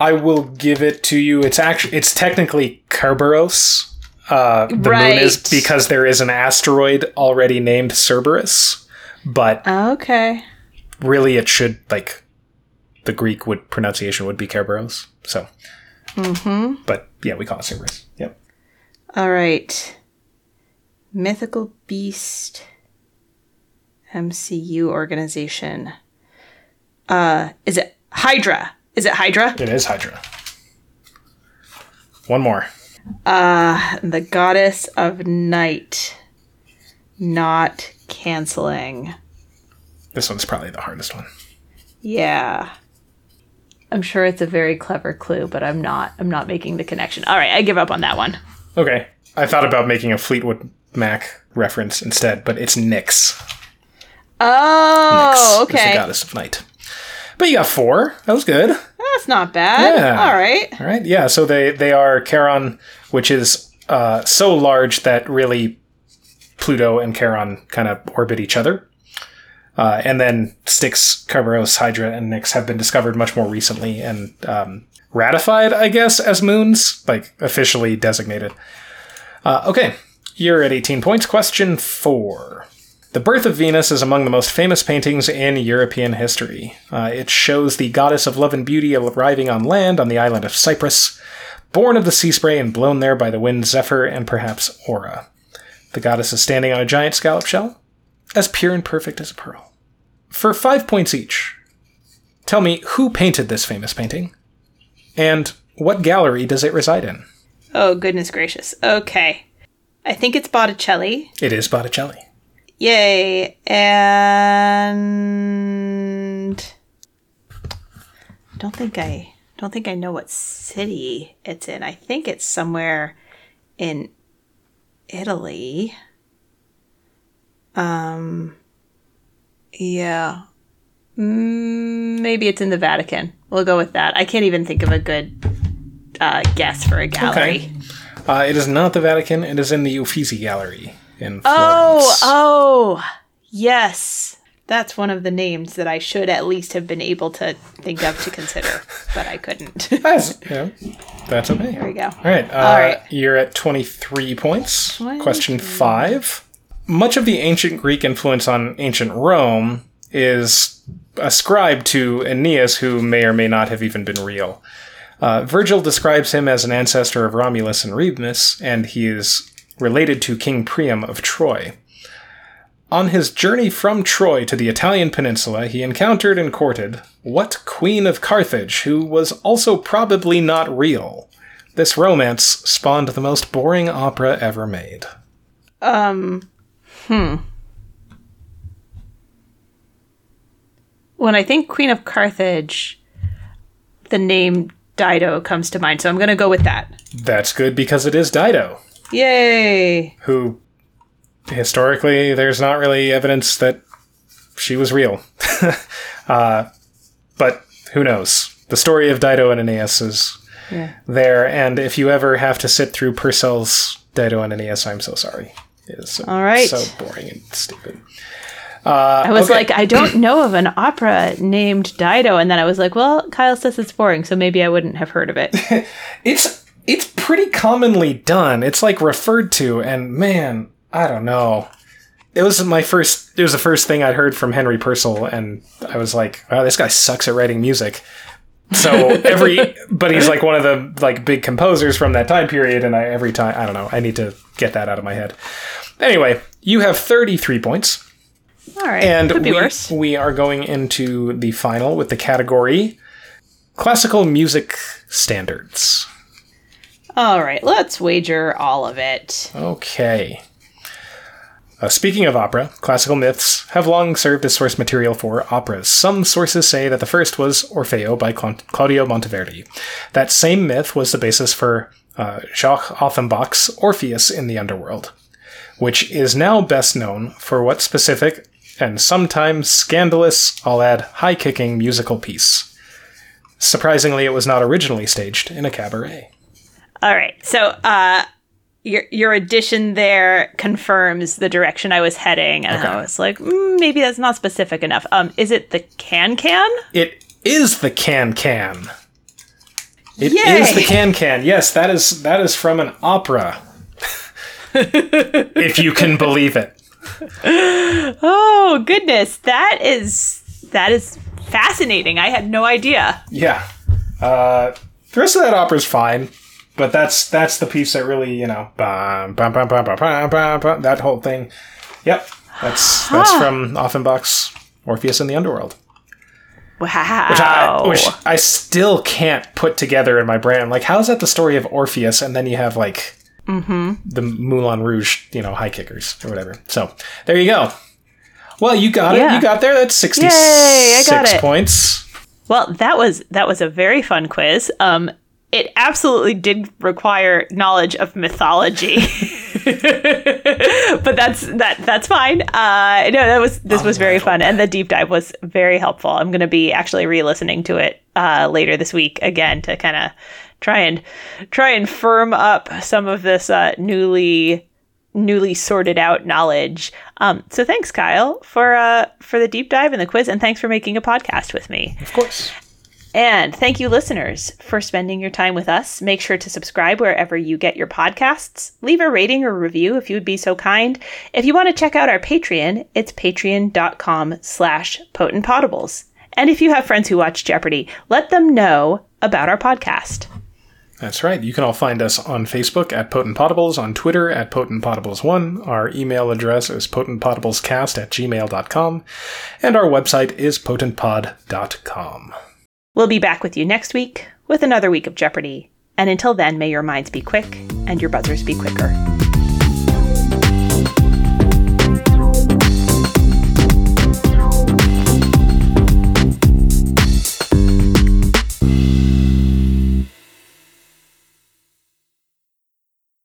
I will give it to you. It's actually it's technically Kerberos. Uh, the moon is because there is an asteroid already named Cerberus, but Okay. really it should like the Greek would pronunciation would be Kerberos. So, mm-hmm. but yeah, we call it Cerberus. Yep. All right. Mythical beast. MCU organization. Uh, is it Hydra? Is it Hydra? It is Hydra. One more. Uh, the goddess of night. Not canceling. This one's probably the hardest one. Yeah. I'm sure it's a very clever clue, but I'm not. I'm not making the connection. All right, I give up on that one. Okay. I thought about making a Fleetwood Mac reference instead, but it's Nyx. Oh, Nyx is the okay. goddess of night. But you got four. That was good. That's not bad. Yeah. All right. All right. Yeah. So they they are Charon, which is uh, so large that really Pluto and Charon kind of orbit each other. Uh, and then Styx, Kerberos, Hydra, and Nyx have been discovered much more recently and um, ratified, I guess, as moons, like officially designated. Uh, okay, you're at 18 points. Question four. The Birth of Venus is among the most famous paintings in European history. Uh, it shows the goddess of love and beauty arriving on land on the island of Cyprus, born of the sea spray and blown there by the wind Zephyr and perhaps Aura. The goddess is standing on a giant scallop shell, as pure and perfect as a pearl. For five points each, tell me who painted this famous painting, and what gallery does it reside in? Oh goodness gracious. Okay. I think it's Botticelli. It is Botticelli. Yay. And don't think I don't think I know what city it's in. I think it's somewhere in Italy. Um yeah. Mm, maybe it's in the Vatican. We'll go with that. I can't even think of a good uh, guess for a gallery. Uh, it is not the Vatican. It is in the Uffizi Gallery in Florence. Oh, oh, yes. That's one of the names that I should at least have been able to think of to consider, but I couldn't. That's, yeah, that's okay. There we go. All right. Uh, All right. You're at 23 points. 23. Question five. Much of the ancient Greek influence on ancient Rome is ascribed to Aeneas, who may or may not have even been real. Uh, Virgil describes him as an ancestor of Romulus and Remus, and he is related to King Priam of Troy. On his journey from Troy to the Italian peninsula, he encountered and courted what Queen of Carthage, who was also probably not real. This romance spawned the most boring opera ever made. Um, hmm. When I think Queen of Carthage, the name Dido comes to mind, so I'm going to go with that. That's good because it is Dido, Yay! who historically there's not really evidence that she was real. uh, but who knows? The story of Dido and Aeneas is Yeah. there, and if you ever have to sit through Purcell's Dido and Aeneas, I'm so sorry. It is so, All right. so boring and stupid. Uh, I was okay. like, I don't know of an opera named Dido, and then I was like, well, Kyle says it's boring, so maybe I wouldn't have heard of it. it's it's pretty commonly done. It's like referred to, and man, I don't know. It was my first. It was the first thing I'd heard from Henry Purcell, and I was like, "Wow, this guy sucks at writing music." So every, but he's like one of the like big composers from that time period, and I every time I don't know. I need to get that out of my head. Anyway, you have thirty three points. All right, And could be we, worse. we are going into the final with the category classical music standards. All right, let's wager all of it. Okay. Uh, speaking of opera, classical myths have long served as source material for operas. Some sources say that the first was Orfeo by Cla- Claudio Monteverdi. That same myth was the basis for uh, Jacques Offenbach's Orpheus in the Underworld, which is now best known for what specific and sometimes scandalous, I'll add high kicking musical piece. Surprisingly, it was not originally staged in a cabaret. All right, so uh, your your addition there confirms the direction I was heading, and I was like, mm, maybe that's not specific enough. Um, is it the can can? It is the can can. It is Yay! the can can. Yes, that is that is from an opera. if you can believe it. Oh goodness, that is that is fascinating. I had no idea. Yeah. Uh, the rest of that opera's fine, but that's that's the piece that really you know bum, bum, bum, bum, bum, bum, bum, bum, that whole thing. Yep, that's that's from Offenbach's Orpheus in the Underworld. Wow. Which I, which I still can't put together in my brain. Like, how is that the story of Orpheus, and then you have like the Moulin Rouge, you know, high kickers or whatever. So there you go. Well, you got it. You got there. That's sixty I got six it. points. Well, that was that was a very fun quiz. Um, it absolutely did require knowledge of mythology, but that's that that's fine. Uh, no, that was this was very fun, and the deep dive was very helpful. I'm going to be actually re-listening to it uh, later this week again to kind of try and try and firm up some of this uh, newly newly sorted out knowledge. Um, so thanks, Kyle, for uh, for the deep dive and the quiz, and thanks for making a podcast with me. Of course. And thank you, listeners, for spending your time with us. Make sure to subscribe wherever you get your podcasts. Leave a rating or review if you would be so kind. If you want to check out our Patreon, it's patreon.com slash potentpotables. And if you have friends who watch Jeopardy, let them know about our podcast. That's right. You can all find us on Facebook at Potent Potables, on Twitter at Potent Potables1. Our email address is potentpotablescast at gmail.com, and our website is potentpod.com. We'll be back with you next week with another week of Jeopardy. And until then, may your minds be quick and your buzzers be quicker.